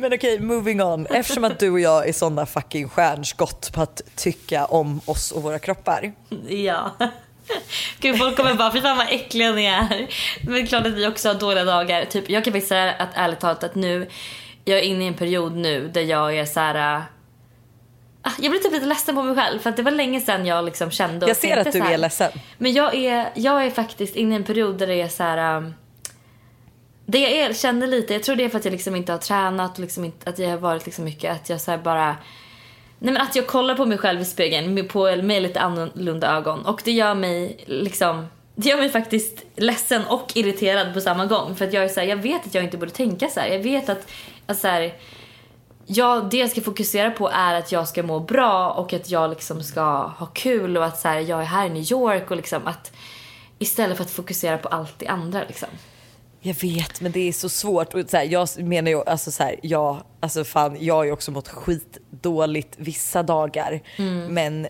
Men okej, moving on. Eftersom att du och jag är sådana fucking stjärnskott på att tycka om oss och våra kroppar. Ja. Gud folk kommer bara, fy fan vad äckliga ni är. Men det är klart att vi också har dåliga dagar. Typ, jag kan faktiskt säga att ärligt talat att nu, jag är inne i en period nu där jag är så här. ah, Jag blir typ lite ledsen på mig själv för att det var länge sedan jag liksom kände och Jag ser att du är ledsen. Men jag är, jag är faktiskt inne i en period där det är så här det jag erkänner lite, jag tror det är för att jag liksom inte har tränat och liksom inte, att jag har varit liksom mycket att jag så bara Nej men att jag kollar på mig själv i spegeln med, på, med lite annorlunda ögon och det gör mig liksom det gör mig faktiskt ledsen och irriterad på samma gång för att jag är så här, jag vet att jag inte borde tänka så här. Jag vet att, att så här, jag, det jag ska fokusera på är att jag ska må bra och att jag liksom ska ha kul och att så här, jag är här i New York och liksom att istället för att fokusera på allt det andra liksom. Jag vet men det är så svårt. Och så här, jag menar ju alltså så här, ja, alltså fan, jag har ju också mått skitdåligt vissa dagar. Men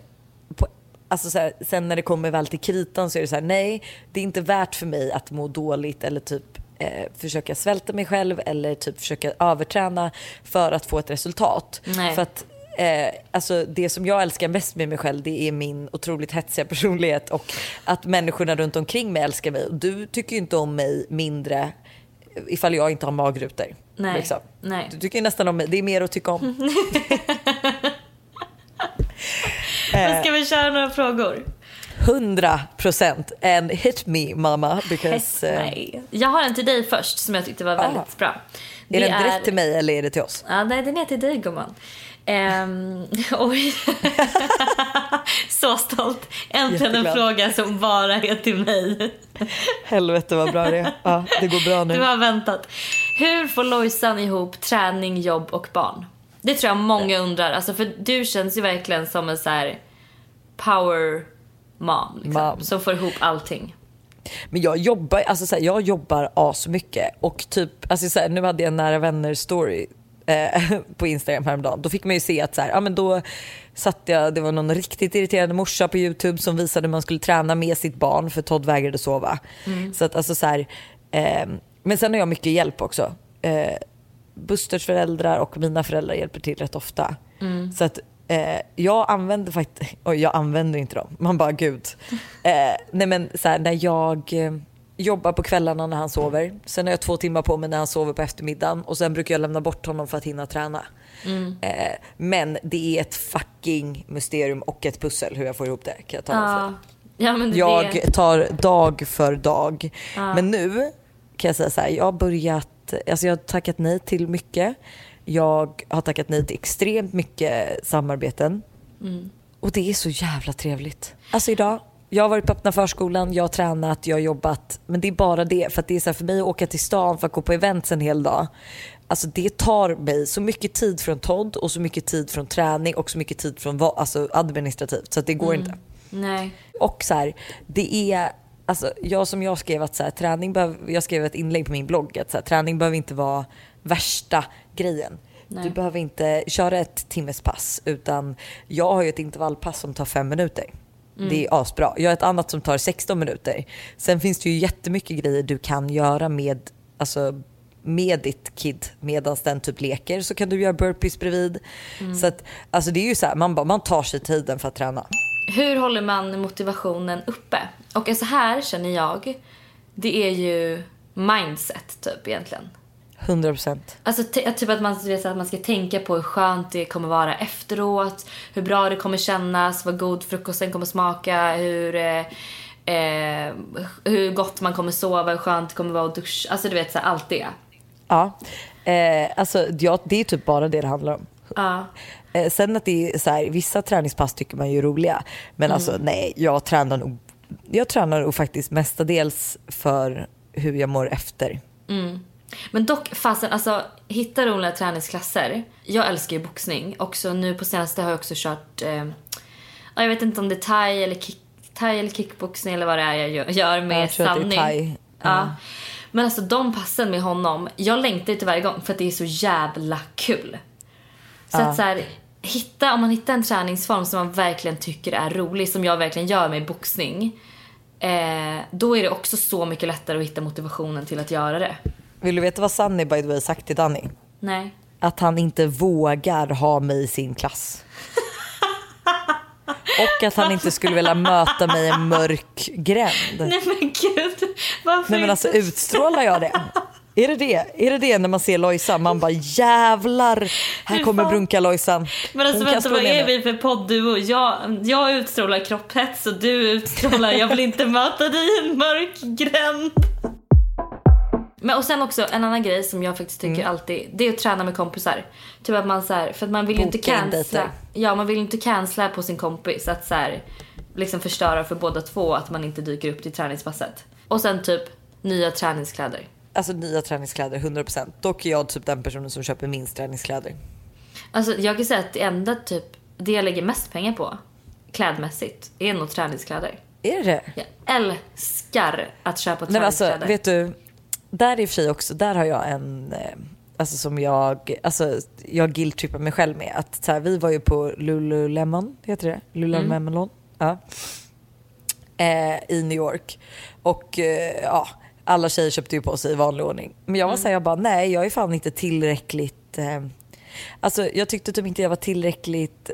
på, alltså så här, sen när det kommer väl till kritan så är det så här, nej det är inte värt för mig att må dåligt eller typ eh, försöka svälta mig själv eller typ försöka överträna för att få ett resultat. Nej. För att Eh, alltså det som jag älskar mest med mig själv det är min otroligt hetsiga *laughs* personlighet och att människorna runt omkring mig älskar mig. Du tycker ju inte om mig mindre ifall jag inte har magrutor. Nej, Liksom. nej. Du tycker nästan om mig, det är mer att tycka om. *laughs* *laughs* Men ska vi köra några frågor? 100 procent and hit me mamma because eh, Nej. Jag har en till dig först som jag tyckte var väldigt bra. är den direkt till mig eller är det till oss? Ja, nej, den är till dig gumman. Um, *laughs* oj. *laughs* Så stolt. Äntligen en fråga som bara är till mig. Helvete vad bra det är. Ja, det går bra Du nu. har väntat. Hur får Lojsan ihop träning, jobb och barn? Det tror jag många undrar. Alltså för du känns ju verkligen som en så här power mom. Liksom, Mom. Som får ihop allting. Men jag jobbar, alltså så här, jag jobbar asmycket och typ, alltså så här, nu hade jag en nära vänner story eh, *laughs* på Instagram häromdagen. Då fick man ju se att så här, ja men då satt jag, det var någon riktigt irriterande morsa på Youtube som visade hur man skulle träna med sitt barn för Todd vägrade sova. Så att alltså så här, eh, men sen har jag mycket hjälp också. Eh, Busters föräldrar och mina föräldrar hjälper till rätt ofta. Så att Eh, jag använder faktiskt, jag använder inte dem, man bara gud. *laughs* Eh, nej men så här, när jag eh, jobbar på kvällarna när han sover, sen har jag två timmar på mig när han sover på eftermiddagen och sen brukar jag lämna bort honom för att hinna träna. Eh, men det är ett fucking mysterium och ett pussel hur jag får ihop det kan jag tala om för. Ja. Ja, men det Jag tar dag för dag. Men nu kan jag säga så här, jag har börjat, alltså jag har tackat nej till mycket. Jag har tackat nej till extremt mycket samarbeten. Och det är så jävla trevligt. Alltså idag, jag har varit på öppna förskolan, jag har tränat, jag har jobbat. Men det är bara det, för att det är så här för mig att åka till stan för att gå på events en hel dag. Alltså det tar mig så mycket tid från Todd och så mycket tid från träning och så mycket tid från alltså administrativt så det går inte. Nej. Och så här, det är, alltså jag som jag skrev att så här, träning behöver, jag skrev ett inlägg på min blogg att så här, träning behöver inte vara värsta grejen. Du behöver inte köra ett timmespass utan jag har ju ett intervallpass som tar fem minuter. Det är asbra. Jag har ett annat som tar 16 minuter. Sen finns det ju jättemycket grejer du kan göra med, alltså, med ditt kid medan den typ leker så kan du göra burpees bredvid. Så att, alltså det är ju så här, man, man tar sig tiden för att träna. Hur håller man motivationen uppe? Och så här känner jag, det är ju mindset typ egentligen. 100%. Alltså t- typ att man, vet, att man ska tänka på hur skönt det kommer vara efteråt, hur bra det kommer kännas, vad god frukosten kommer smaka, hur, eh, eh, hur gott man kommer sova, hur skönt det kommer vara att duscha. Alltså du vet så här, allt det. Ja, eh, alltså ja, det är typ bara det det handlar om. Ja. Eh, sen att det är så här, vissa träningspass tycker man ju är roliga. Men alltså nej, jag tränar nog, jag tränar nog faktiskt mestadels för hur jag mår efter. Men dock, fasen, alltså hitta roliga träningsklasser. Jag älskar ju boxning. Också nu på senaste har jag också kört, eh, ja, jag vet inte om det är thai eller, kick, thai eller kickboxning eller vad det är jag gör- med Jag tror att det är thai. Ja. Men alltså de passen med honom, jag längtar ju till varje gång för att det är så jävla kul. Så att så här, hitta, om man hittar en träningsform som man verkligen tycker är rolig, som jag verkligen gör med boxning. Eh, då är det också så mycket lättare att hitta motivationen till att göra det. Vill du veta vad Sunny by the way sagt till Danny? Nej. Att han inte vågar ha mig i sin klass. Och att han inte skulle vilja möta mig i en mörk gränd. Nej men gud, varför Nej men alltså utstrålar jag det? Är det det? Är det det när man ser Lojsan? Man bara jävlar, här kommer? Brunka-Lojsan. Men alltså vänta, vad är vi för podd-duo? Jag, jag utstrålar kropphets och du utstrålar jag vill inte möta dig i en mörk gränd. Men och sen också en annan grej som jag faktiskt Mm. tycker alltid, det är att träna med kompisar. Typ att man så här, för att man vill ju inte cancella. Ja, man vill inte cancella på sin kompis att så här, liksom förstöra för båda två att man inte dyker upp till träningspasset. Och sen typ nya träningskläder. Alltså nya träningskläder 100%. Dock är jag typ den personen som köper minst träningskläder. Alltså jag kan säga att det enda typ, det jag lägger mest pengar på klädmässigt är nog träningskläder. Är det? Jag älskar att köpa Nej, men alltså, träningskläder. vet du, där i och för sig också, där har jag en, eh, alltså som jag, alltså jag guilt-trippar mig själv med. Att så här, vi var ju på Lululemon, heter det? Lululemon? Ja. Eh, I New York. Och eh, ja, alla tjejer köpte ju på sig i vanlig ordning. Men jag var såhär, jag bara nej jag är fan inte tillräckligt, eh, alltså jag tyckte typ inte jag var tillräckligt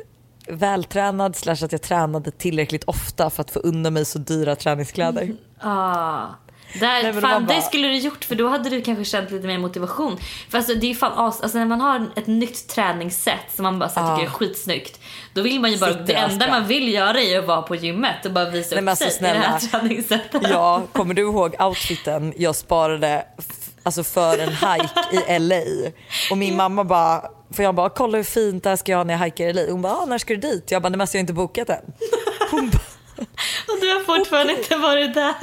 vältränad slash att jag tränade tillräckligt ofta för att få undan mig så dyra träningskläder. Ah. Där, Nej, fan, man bara- det skulle du gjort för då hade du kanske känt lite mer motivation. För alltså, det är fan as, alltså, när man har ett nytt träningssätt som man bara så Ah. tycker är skitsnyggt. Då vill man ju bara, Sitter det enda man vill göra är att vara på gymmet och bara visa Nej, upp alltså, sig i det här snälla. träningssättet. Ja, kommer du ihåg outfiten jag sparade alltså för en hike i LA? Och min mamma bara, för jag bara kolla hur fint det här ska jag ha när jag hajkar i LA. Hon bara, ah, när ska du dit? Jag bara, nej men alltså, jag har inte bokat än. *laughs* Hon bara, Och du har fortfarande inte varit där.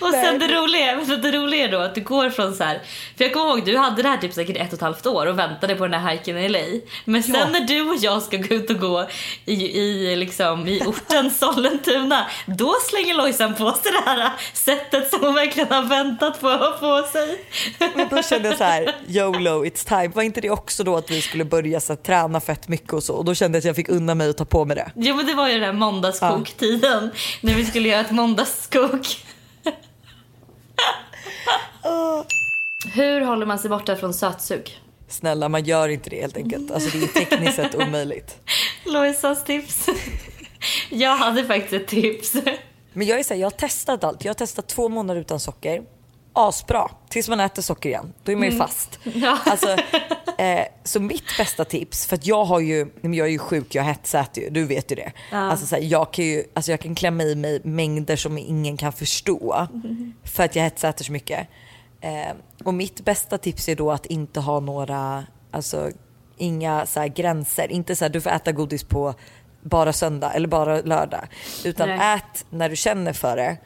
Och sen det roliga, det roliga är då att du går från så här. För jag kommer ihåg du hade det här typ säkert ett och ett halvt år och väntade på den här hajken i LA. Men sen Ja. när du och jag ska gå ut och gå i, i, liksom, i orten *laughs* Sollentuna, då slänger Lojsan på sig det här sättet som hon verkligen har väntat på att ha på sig. men då kände jag så här, YOLO it's time. Var inte det också då att vi skulle börja så här, träna fett mycket och så? Och då kände jag att jag fick unna mig att ta på mig det. Jo men det var ju den här måndagskoktiden när vi skulle göra ett måndagskok. Hur håller man sig borta från sötsug? Snälla man gör inte det helt enkelt. Alltså det är tekniskt sett omöjligt. *laughs* Lojsas tips. jag hade faktiskt ett tips. Men jag är så här, jag har testat allt. Jag har testat två månader utan socker. Asbra. Tills man äter socker igen. Då är man ju fast. *laughs* Ja. Alltså, eh, så mitt bästa tips, för jag har ju, jag är ju sjuk, jag hetsäter ju, du vet ju det. Alltså, så här, jag, kan ju, alltså, jag kan klämma i mig mängder som ingen kan förstå. *laughs* För att jag hetsäter så mycket. Eh, och mitt bästa tips är då att inte ha några, alltså inga så här, gränser. Inte så här, du får äta godis på bara söndag eller bara lördag. Utan Nej. ät när du känner för det.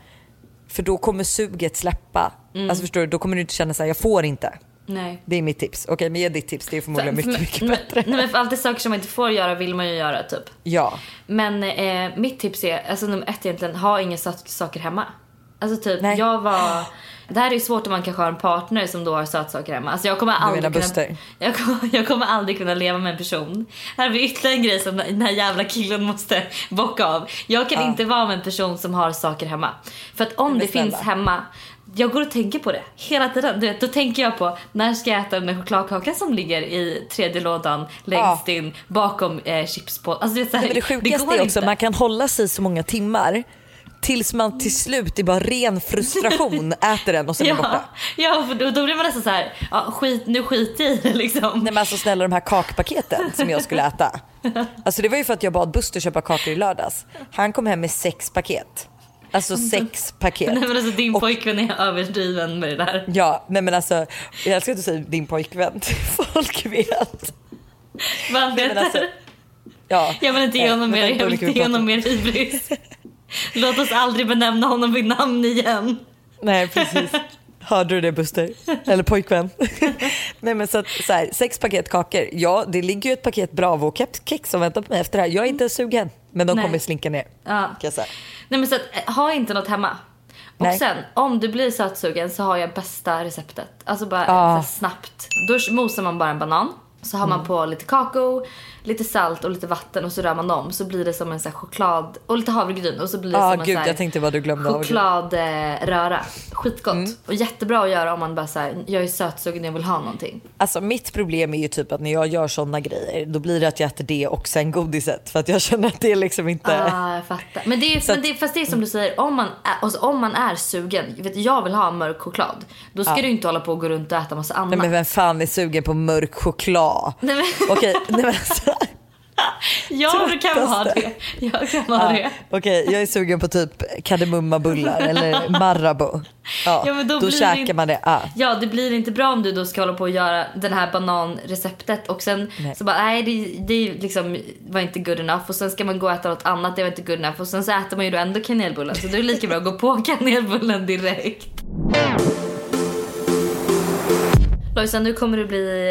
För då kommer suget släppa. Alltså förstår du, då kommer du inte känna så här, jag får inte. Nej. Det är mitt tips. Okej men ge ditt tips, det är förmodligen mycket, mycket men, bättre. Nej, men för alltid saker som man inte får göra vill man ju göra typ. Ja. Men eh, mitt tips är, alltså nummer ett egentligen, ha inga sak- saker hemma. Alltså typ, Nej. jag var... Det här är ju svårt om man kanske har en partner som då har sötsaker hemma. Alltså jag kommer aldrig kunna, jag kommer, *laughs* jag kommer aldrig kunna leva med en person. Här blir ytterligare en grej som den här jävla killen måste bocka av. Jag kan Ja. inte vara med en person som har saker hemma. För att om det finns hemma jag går och tänker på det hela tiden. Du vet, då tänker jag på när ska jag äta den chokladkakan som ligger i tredje lådan längst in bakom eh, chipspåsen. Alltså, så här, det sjukaste går är också inte. man kan hålla sig så många timmar tills man till slut i bara ren frustration *laughs* äter den och sen är den borta. Ja, för då, då blir man nästan så här, ja, skit, nu skit i det liksom. Nej men alltså snälla de här kakpaketen som jag skulle äta. *laughs* Alltså det var ju för att jag bad Buster köpa kakor i lördags. Han kom hem med sex paket. Alltså sex paket. Nej men alltså din Och- pojkvän är överdriven med det där. Ja, nej men alltså jag älskar att du säger din pojkvän *laughs* folk vet. Man vet alltså, Ja, Jag vill inte ge honom mer, jag vill inte ge honom mer hybris. Låt oss aldrig benämna honom vid namn igen. Nej precis. Hörde du det Buster? Eller pojkvän? *laughs* Nej men så att så här, sex paket kakor. Ja det ligger ju ett paket Bravo kex som väntar på mig efter det här. Jag är inte sugen. Men de Nej. kommer slinka ner. Ja. Kan jag säga. Nej men så att, eh, ha inte något hemma. Och Nej. sen om du blir sötsugen så har jag bästa receptet. Alltså bara Ja. snabbt. Då mosar man bara en banan. Så har Mm. man på lite kakao, lite salt och lite vatten och så rör man dem. Så blir det som en så choklad och lite havregryn och så blir det Ja som en gud så här jag tänkte vad du glömde chokladröra. Skitgott. Mm. Och jättebra att göra om man bara så här, jag är sötsugen jag vill ha någonting. Alltså mitt problem är ju typ att när jag gör såna grejer då blir det att jag äter det och sen godiset för att jag *laughs* känner att det är liksom inte... Ah, jag fattar. Men det är, Så men det, fast det är som du säger, om man är, alltså, om man är sugen, vet, jag vill ha mörk choklad. Då ska Ja. du inte hålla på och gå runt och äta massa annat. Nej men vem fan är sugen på mörk choklad? Nej, men- Okej, nej men alltså. *laughs* Ja, du kan ha det. Jag kan ha Ja, det. Okej, jag är sugen på typ kardemummabullar *laughs* eller Marabou. Ja, Ja, men då då blir det käkar inte- man det. Ah. Ja, det blir inte bra om du då ska hålla på och göra det här bananreceptet och sen Nej. så bara nej det, det liksom var inte good enough och sen ska man gå och äta något annat, det var inte good enough och sen så äter man ju då ändå kanelbullen så det är lika bra att gå på *laughs* kanelbullen direkt. Lojsan, nu kommer du bli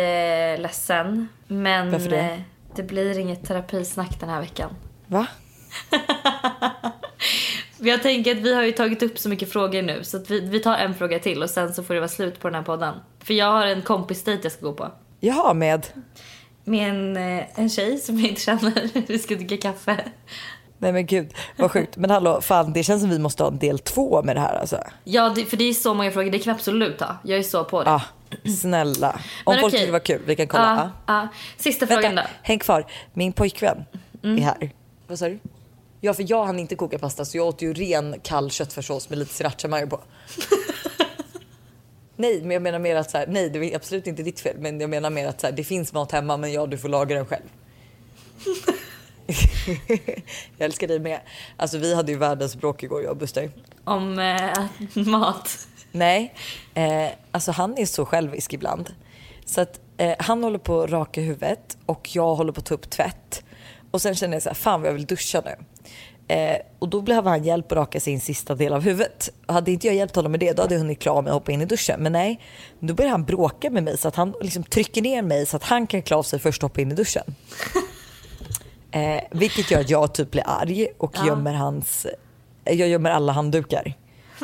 eh, ledsen men Varför det? Det blir inget terapisnack den här veckan. Va? *laughs* Jag tänker att vi har ju tagit upp så mycket frågor nu så att vi, vi tar en fråga till och sen så får det vara slut på den här podden. För jag har en kompisdejt jag ska gå på. Jaha, med? Med en, eh, en tjej som jag inte känner. *laughs* Vi ska dricka kaffe. Nej men gud, vad *laughs* sjukt. Men hallå, fan det känns som vi måste ha en del två med det här alltså. Ja, det, för det är så många frågor. Det kan vi absolut ta. Jag är så på det. Ah, snälla. Om Men folk okej. tycker det var kul, vi kan kolla. Ja, Ah. ja. Sista frågan då. Mm. Vänta, häng kvar. Min pojkvän är här. Vad sa du? Ja för jag hann inte koka pasta så jag åt ju ren kall köttfärssås med lite sriracha mayo på. *laughs* nej men jag menar mer att så här, nej det är absolut inte ditt fel men jag menar mer att så här, det finns mat hemma men ja du får laga den själv. *laughs* *laughs* jag älskar dig med. Alltså vi hade ju världens bråk igår jag och Buster. Om eh, mat. Nej, eh, alltså han är så självisk ibland. Så att eh, han håller på att raka huvudet och jag håller på att ta upp tvätt. Och sen känner jag så här, fan vad jag vill duscha nu. Eh, och då behöver han hjälp att raka sin sista del av huvudet. Hade inte jag hjälpt honom med det då hade jag hunnit klara mig och hoppa in i duschen. Men nej, då börjar han bråka med mig så att han liksom trycker ner mig så att han kan klä av sig först och hoppa in i duschen. Eh, vilket gör att jag typ blir arg och Ja. gömmer hans, jag gömmer alla handdukar. *laughs* *laughs*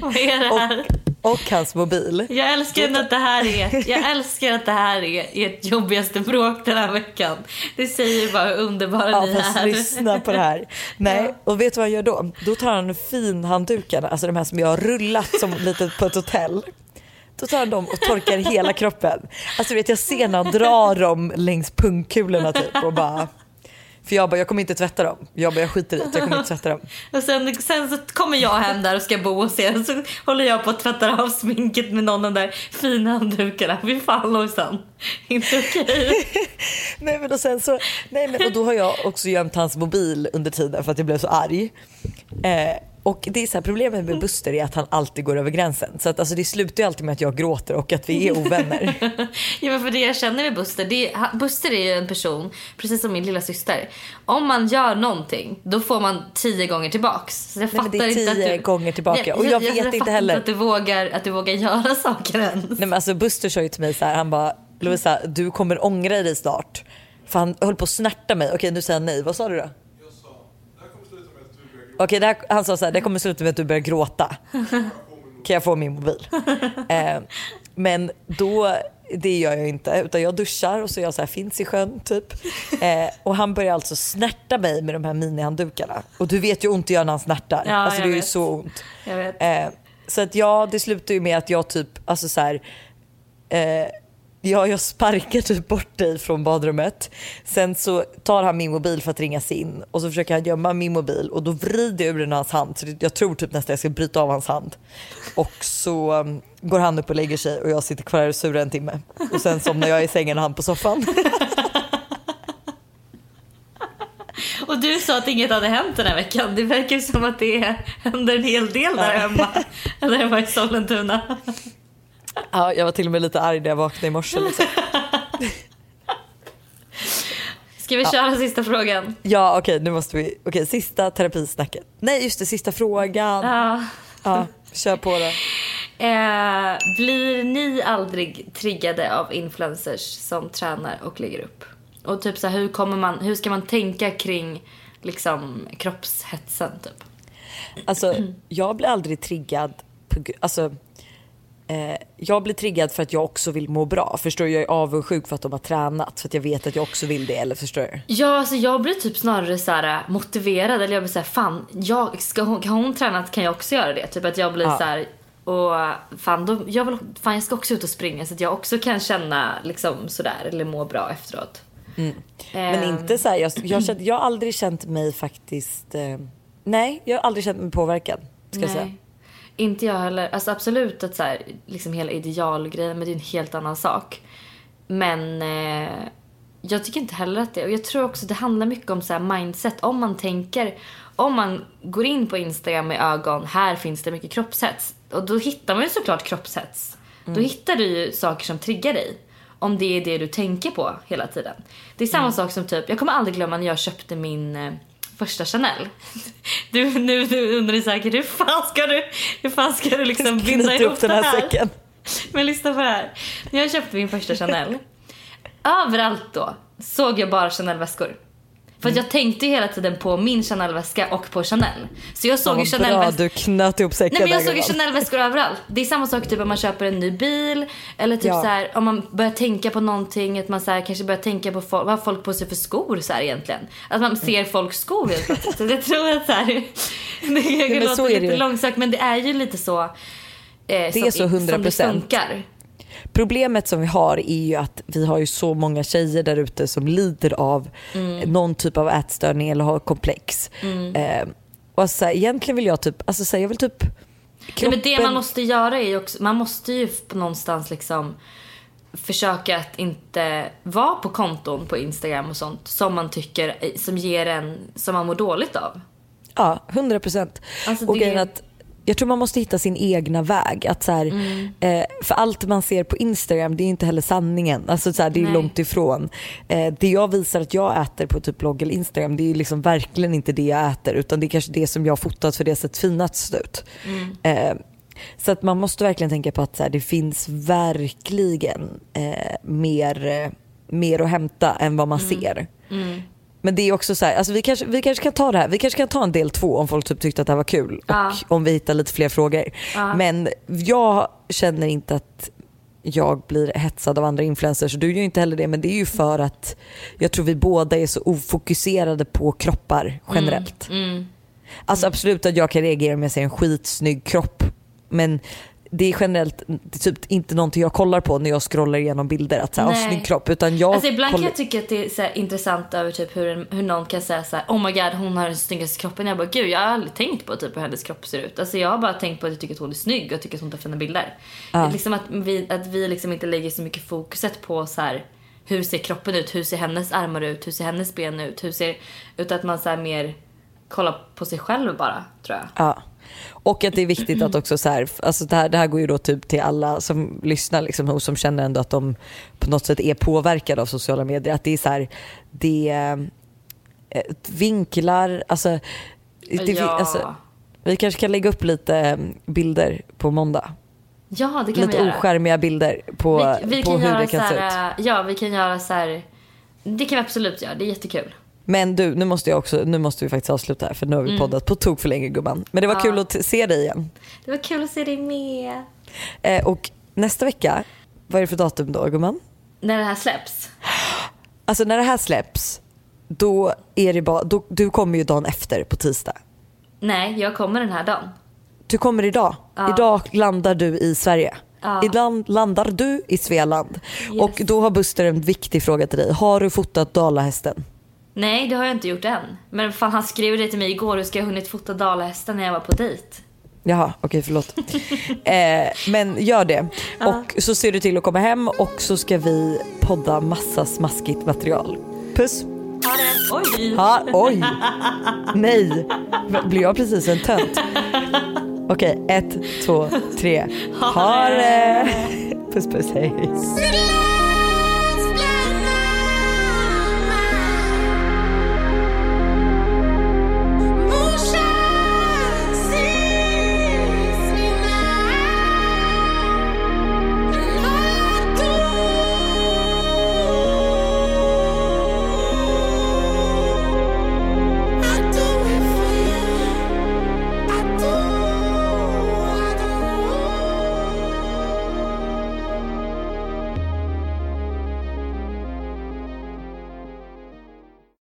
Vad är det här? och, och hans mobil. Jag älskar att det här är, jag älskar att det här är ert jobbigaste bråk den här veckan. Det säger bara hur underbara Ja ni är. lyssna på det här. Nej, och vet du vad han gör då? Då tar han finhanddukarna, alltså de här som jag har rullat som lite på ett hotell. Då tar han dem och torkar hela kroppen. Alltså du vet jag ser när han drar dem längs pungkulorna typ och bara för jag bara, jag kommer inte tvätta dem. Jag bara, jag skiter i det, jag kommer inte tvätta dem. Och sen, sen så kommer jag hem där och ska bo hos er så håller jag på att tvätta av sminket med någon av de där fina handdukarna. Fy fan Lojsan. Inte okej. Okay. *laughs* nej men och sen så, nej men och då har jag också gömt hans mobil under tiden för att jag blev så arg. Eh, och det är så här, problemet med Buster är att han alltid går över gränsen. Så att, alltså, det slutar ju alltid med att jag gråter och att vi är ovänner. *laughs* ja men för det jag känner med Buster, det är, Buster är ju en person, precis som min lilla syster. Om man gör någonting, då får man tio gånger tillbaks. Så jag Nej, fattar det är tio inte att du, gånger tillbaka Nej, och jag, jag vet jag inte heller. att du vågar, att du vågar göra *laughs* saker ens. Nej men alltså Buster sa ju till mig så här, han bara Lovisa du kommer ångra dig snart. För han höll på att snärta mig. Okej nu säger han nej, vad sa du då? Okej, här, han sa så här, det kommer sluta med att du börjar gråta. Kan jag få min mobil? *laughs* Eh, men då, det gör jag inte. Utan jag duschar och så jag så här, finns i sjön typ. Eh, och han börjar alltså snärta mig med de här minihanddukarna. Och du vet ju ont det gör när han snärtar. Ja, alltså det är ju så ont. Jag vet. Eh, så att ja, det slutar ju med att jag typ, alltså så här, eh, ja, jag sparkar typ bort dig från badrummet. Sen så tar han min mobil för att ringas in och så försöker han gömma min mobil och då vrider jag ur den hans hand. Så jag tror typ nästan jag ska bryta av hans hand. Och så um, går han upp och lägger sig och jag sitter kvar här och surar en timme. Och sen somnar jag i sängen och han på soffan. *laughs* Och du sa att inget hade hänt den här veckan. Det verkar som att det händer en hel del där hemma. Eller hemma i Sollentuna. Ja, jag var till och med lite arg när jag vaknade i morse. Liksom. *laughs* Ska vi köra sista frågan? Ja okej nu måste vi, okej sista terapisnacket. Nej just det, sista frågan. Ja. Ja, kör på då. *laughs* Eh, blir ni aldrig triggade av influencers som tränar och lägger upp? Och typ så här, hur, kommer man, hur ska man tänka kring liksom kroppshetsen typ? Alltså jag blir aldrig triggad på, alltså eh, jag blir triggad för att jag också vill må bra. Förstår du? Jag är avundsjuk för att de har tränat för att jag vet att jag också vill det. Eller förstår du? Ja, alltså jag blir typ snarare så här motiverad. Eller jag blir så här, fan, jag, ska hon, har hon tränat kan jag också göra det. Typ att jag blir Ja. så här, och fan, då, jag vill, fan jag ska också ut och springa så att jag också kan känna liksom sådär eller må bra efteråt. Mm. Men Ehm, inte så här, jag, jag, känner, jag har aldrig känt mig faktiskt, eh, nej jag har aldrig känt mig påverkad. Ska jag säga. Inte jag heller. Alltså absolut att så här, liksom hela idealgrejen, men det är en helt annan sak. Men eh, jag tycker inte heller att det, och jag tror också det handlar mycket om så här mindset. Om man tänker, om man går in på Instagram med ögon, här finns det mycket kroppshets. Och då hittar man ju såklart kroppshets. Då hittar du ju saker som triggar dig. Om det är det du tänker på hela tiden. Det är samma sak som typ, jag kommer aldrig glömma när jag köpte min eh, första Chanel. Du, nu, nu undrar du säkert hur fan ska du, hur fan ska du liksom binda ihop upp den här här? säcken. Men lyssna på det här. När jag köpte min första Chanel, överallt då såg jag bara Chanel-väskor. För jag tänkte hela tiden på min Chanel-väska och på Chanel. Så jag såg ju vad bra, du knöt ihop säcken Nej men jag såg ju. Chanel-väskor överallt. Det är samma sak typ om man köper en ny bil. Eller typ Ja. så här, om man börjar tänka på någonting. Att man så här, kanske börjar tänka på folk, vad har folk på sig för skor så här egentligen. Att man ser folks skor helt plötsligt. Så jag tror att så här, *laughs* det kanske låter lite långsökt men det är ju lite så. Eh, det är så 100%. Som det funkar. Problemet som vi har är ju att vi har ju så många tjejer där ute som lider av Mm. någon typ av ätstörning eller har komplex. Eh, och så här, egentligen vill jag typ, alltså så här, jag vill typ Nej, men det man måste göra är ju också, man måste ju på någonstans liksom försöka att inte vara på konton på Instagram och sånt som man tycker, som ger en, som man mår dåligt av. Ja, 100 procent. Alltså och det- att jag tror man måste hitta sin egna väg. Att så här, Mm. eh, för allt man ser på Instagram det är inte heller sanningen. Alltså så här, det är Nej. långt ifrån. Eh, det jag visar att jag äter på typ blogg eller Instagram det är liksom verkligen inte det jag äter utan det är kanske det som jag har fotat för det sett finast ut. Mm. Eh, så att man måste verkligen tänka på att så här, det finns verkligen eh, mer, eh, mer att hämta än vad man Mm. ser. Men det är också så här, alltså vi, kanske, vi kanske kan ta det här, vi kanske kan ta en del två om folk typ tyckte att det här var kul Ja. och om vi hittar lite fler frågor. Ja. Men jag känner inte att jag blir hetsad av andra influencers du gör ju inte heller det men det är ju för att jag tror vi båda är så ofokuserade på kroppar generellt. Mm. Alltså absolut att jag kan reagera om jag ser en skitsnygg kropp men det är generellt det är typ inte någonting jag kollar på när jag scrollar igenom bilder. Att Nej. snygg kropp. Utan jag Alltså ibland kan jag tycka att det är så här intressant över typ hur, en, hur någon kan säga så här: oh my god hon har den snyggaste kroppen. Jag bara gud jag har aldrig tänkt på typ hur hennes kropp ser ut. Alltså jag har bara tänkt på att jag tycker att hon är snygg och tycker att hon tar fina bilder. Ja. Liksom att vi, att vi liksom inte lägger så mycket fokuset på så här hur ser kroppen ut, hur ser hennes armar ut, hur ser hennes ben ut, hur ser... Utan att man så här mer kollar på sig själv bara tror jag. Ja. Och att det är viktigt att också så här, alltså det här, det här går ju då typ till alla som lyssnar liksom, och som känner ändå att de på något sätt är påverkade av sociala medier. Att det är så här, det eh, vinklar, alltså, det, ja. alltså vi kanske kan lägga upp lite eh, bilder på måndag. ja, det kan Lite vi göra. oskärmiga bilder på, vi, vi på hur det kan se ut. Ja, vi kan göra så här. Det kan vi absolut göra. Det är jättekul. Men du, nu måste, jag också, nu måste vi faktiskt avsluta här för nu har vi poddat på tok för länge gumman. Men det var Mm. Ja. kul att se dig igen. Det var kul att se dig med. Eh, och nästa vecka, vad är det för datum då gumman? När det här släpps. Alltså när det här släpps, då är det bara, då, du kommer ju dagen efter på tisdag. Nej, jag kommer den här dagen. Du kommer idag. Ja. Idag landar du i Sverige. Ja. Idag landar du i Svealand. Yes. Och då har Buster en viktig fråga till dig. Har du fotat dalahästen? Nej, det har jag inte gjort än. Men fan, han skrev det till mig igår. Hur ska jag hunnit fota dalahästen när jag var på dejt? Jaha, okej förlåt. *laughs* eh, men gör det. Och så ser du till att komma hem och så ska vi podda massa smaskigt material. Puss! Ha det. Oj! Ha, oj! Nej! Blir jag precis en tönt? Okej, ett, två, tre. Ha det! Puss puss, hej.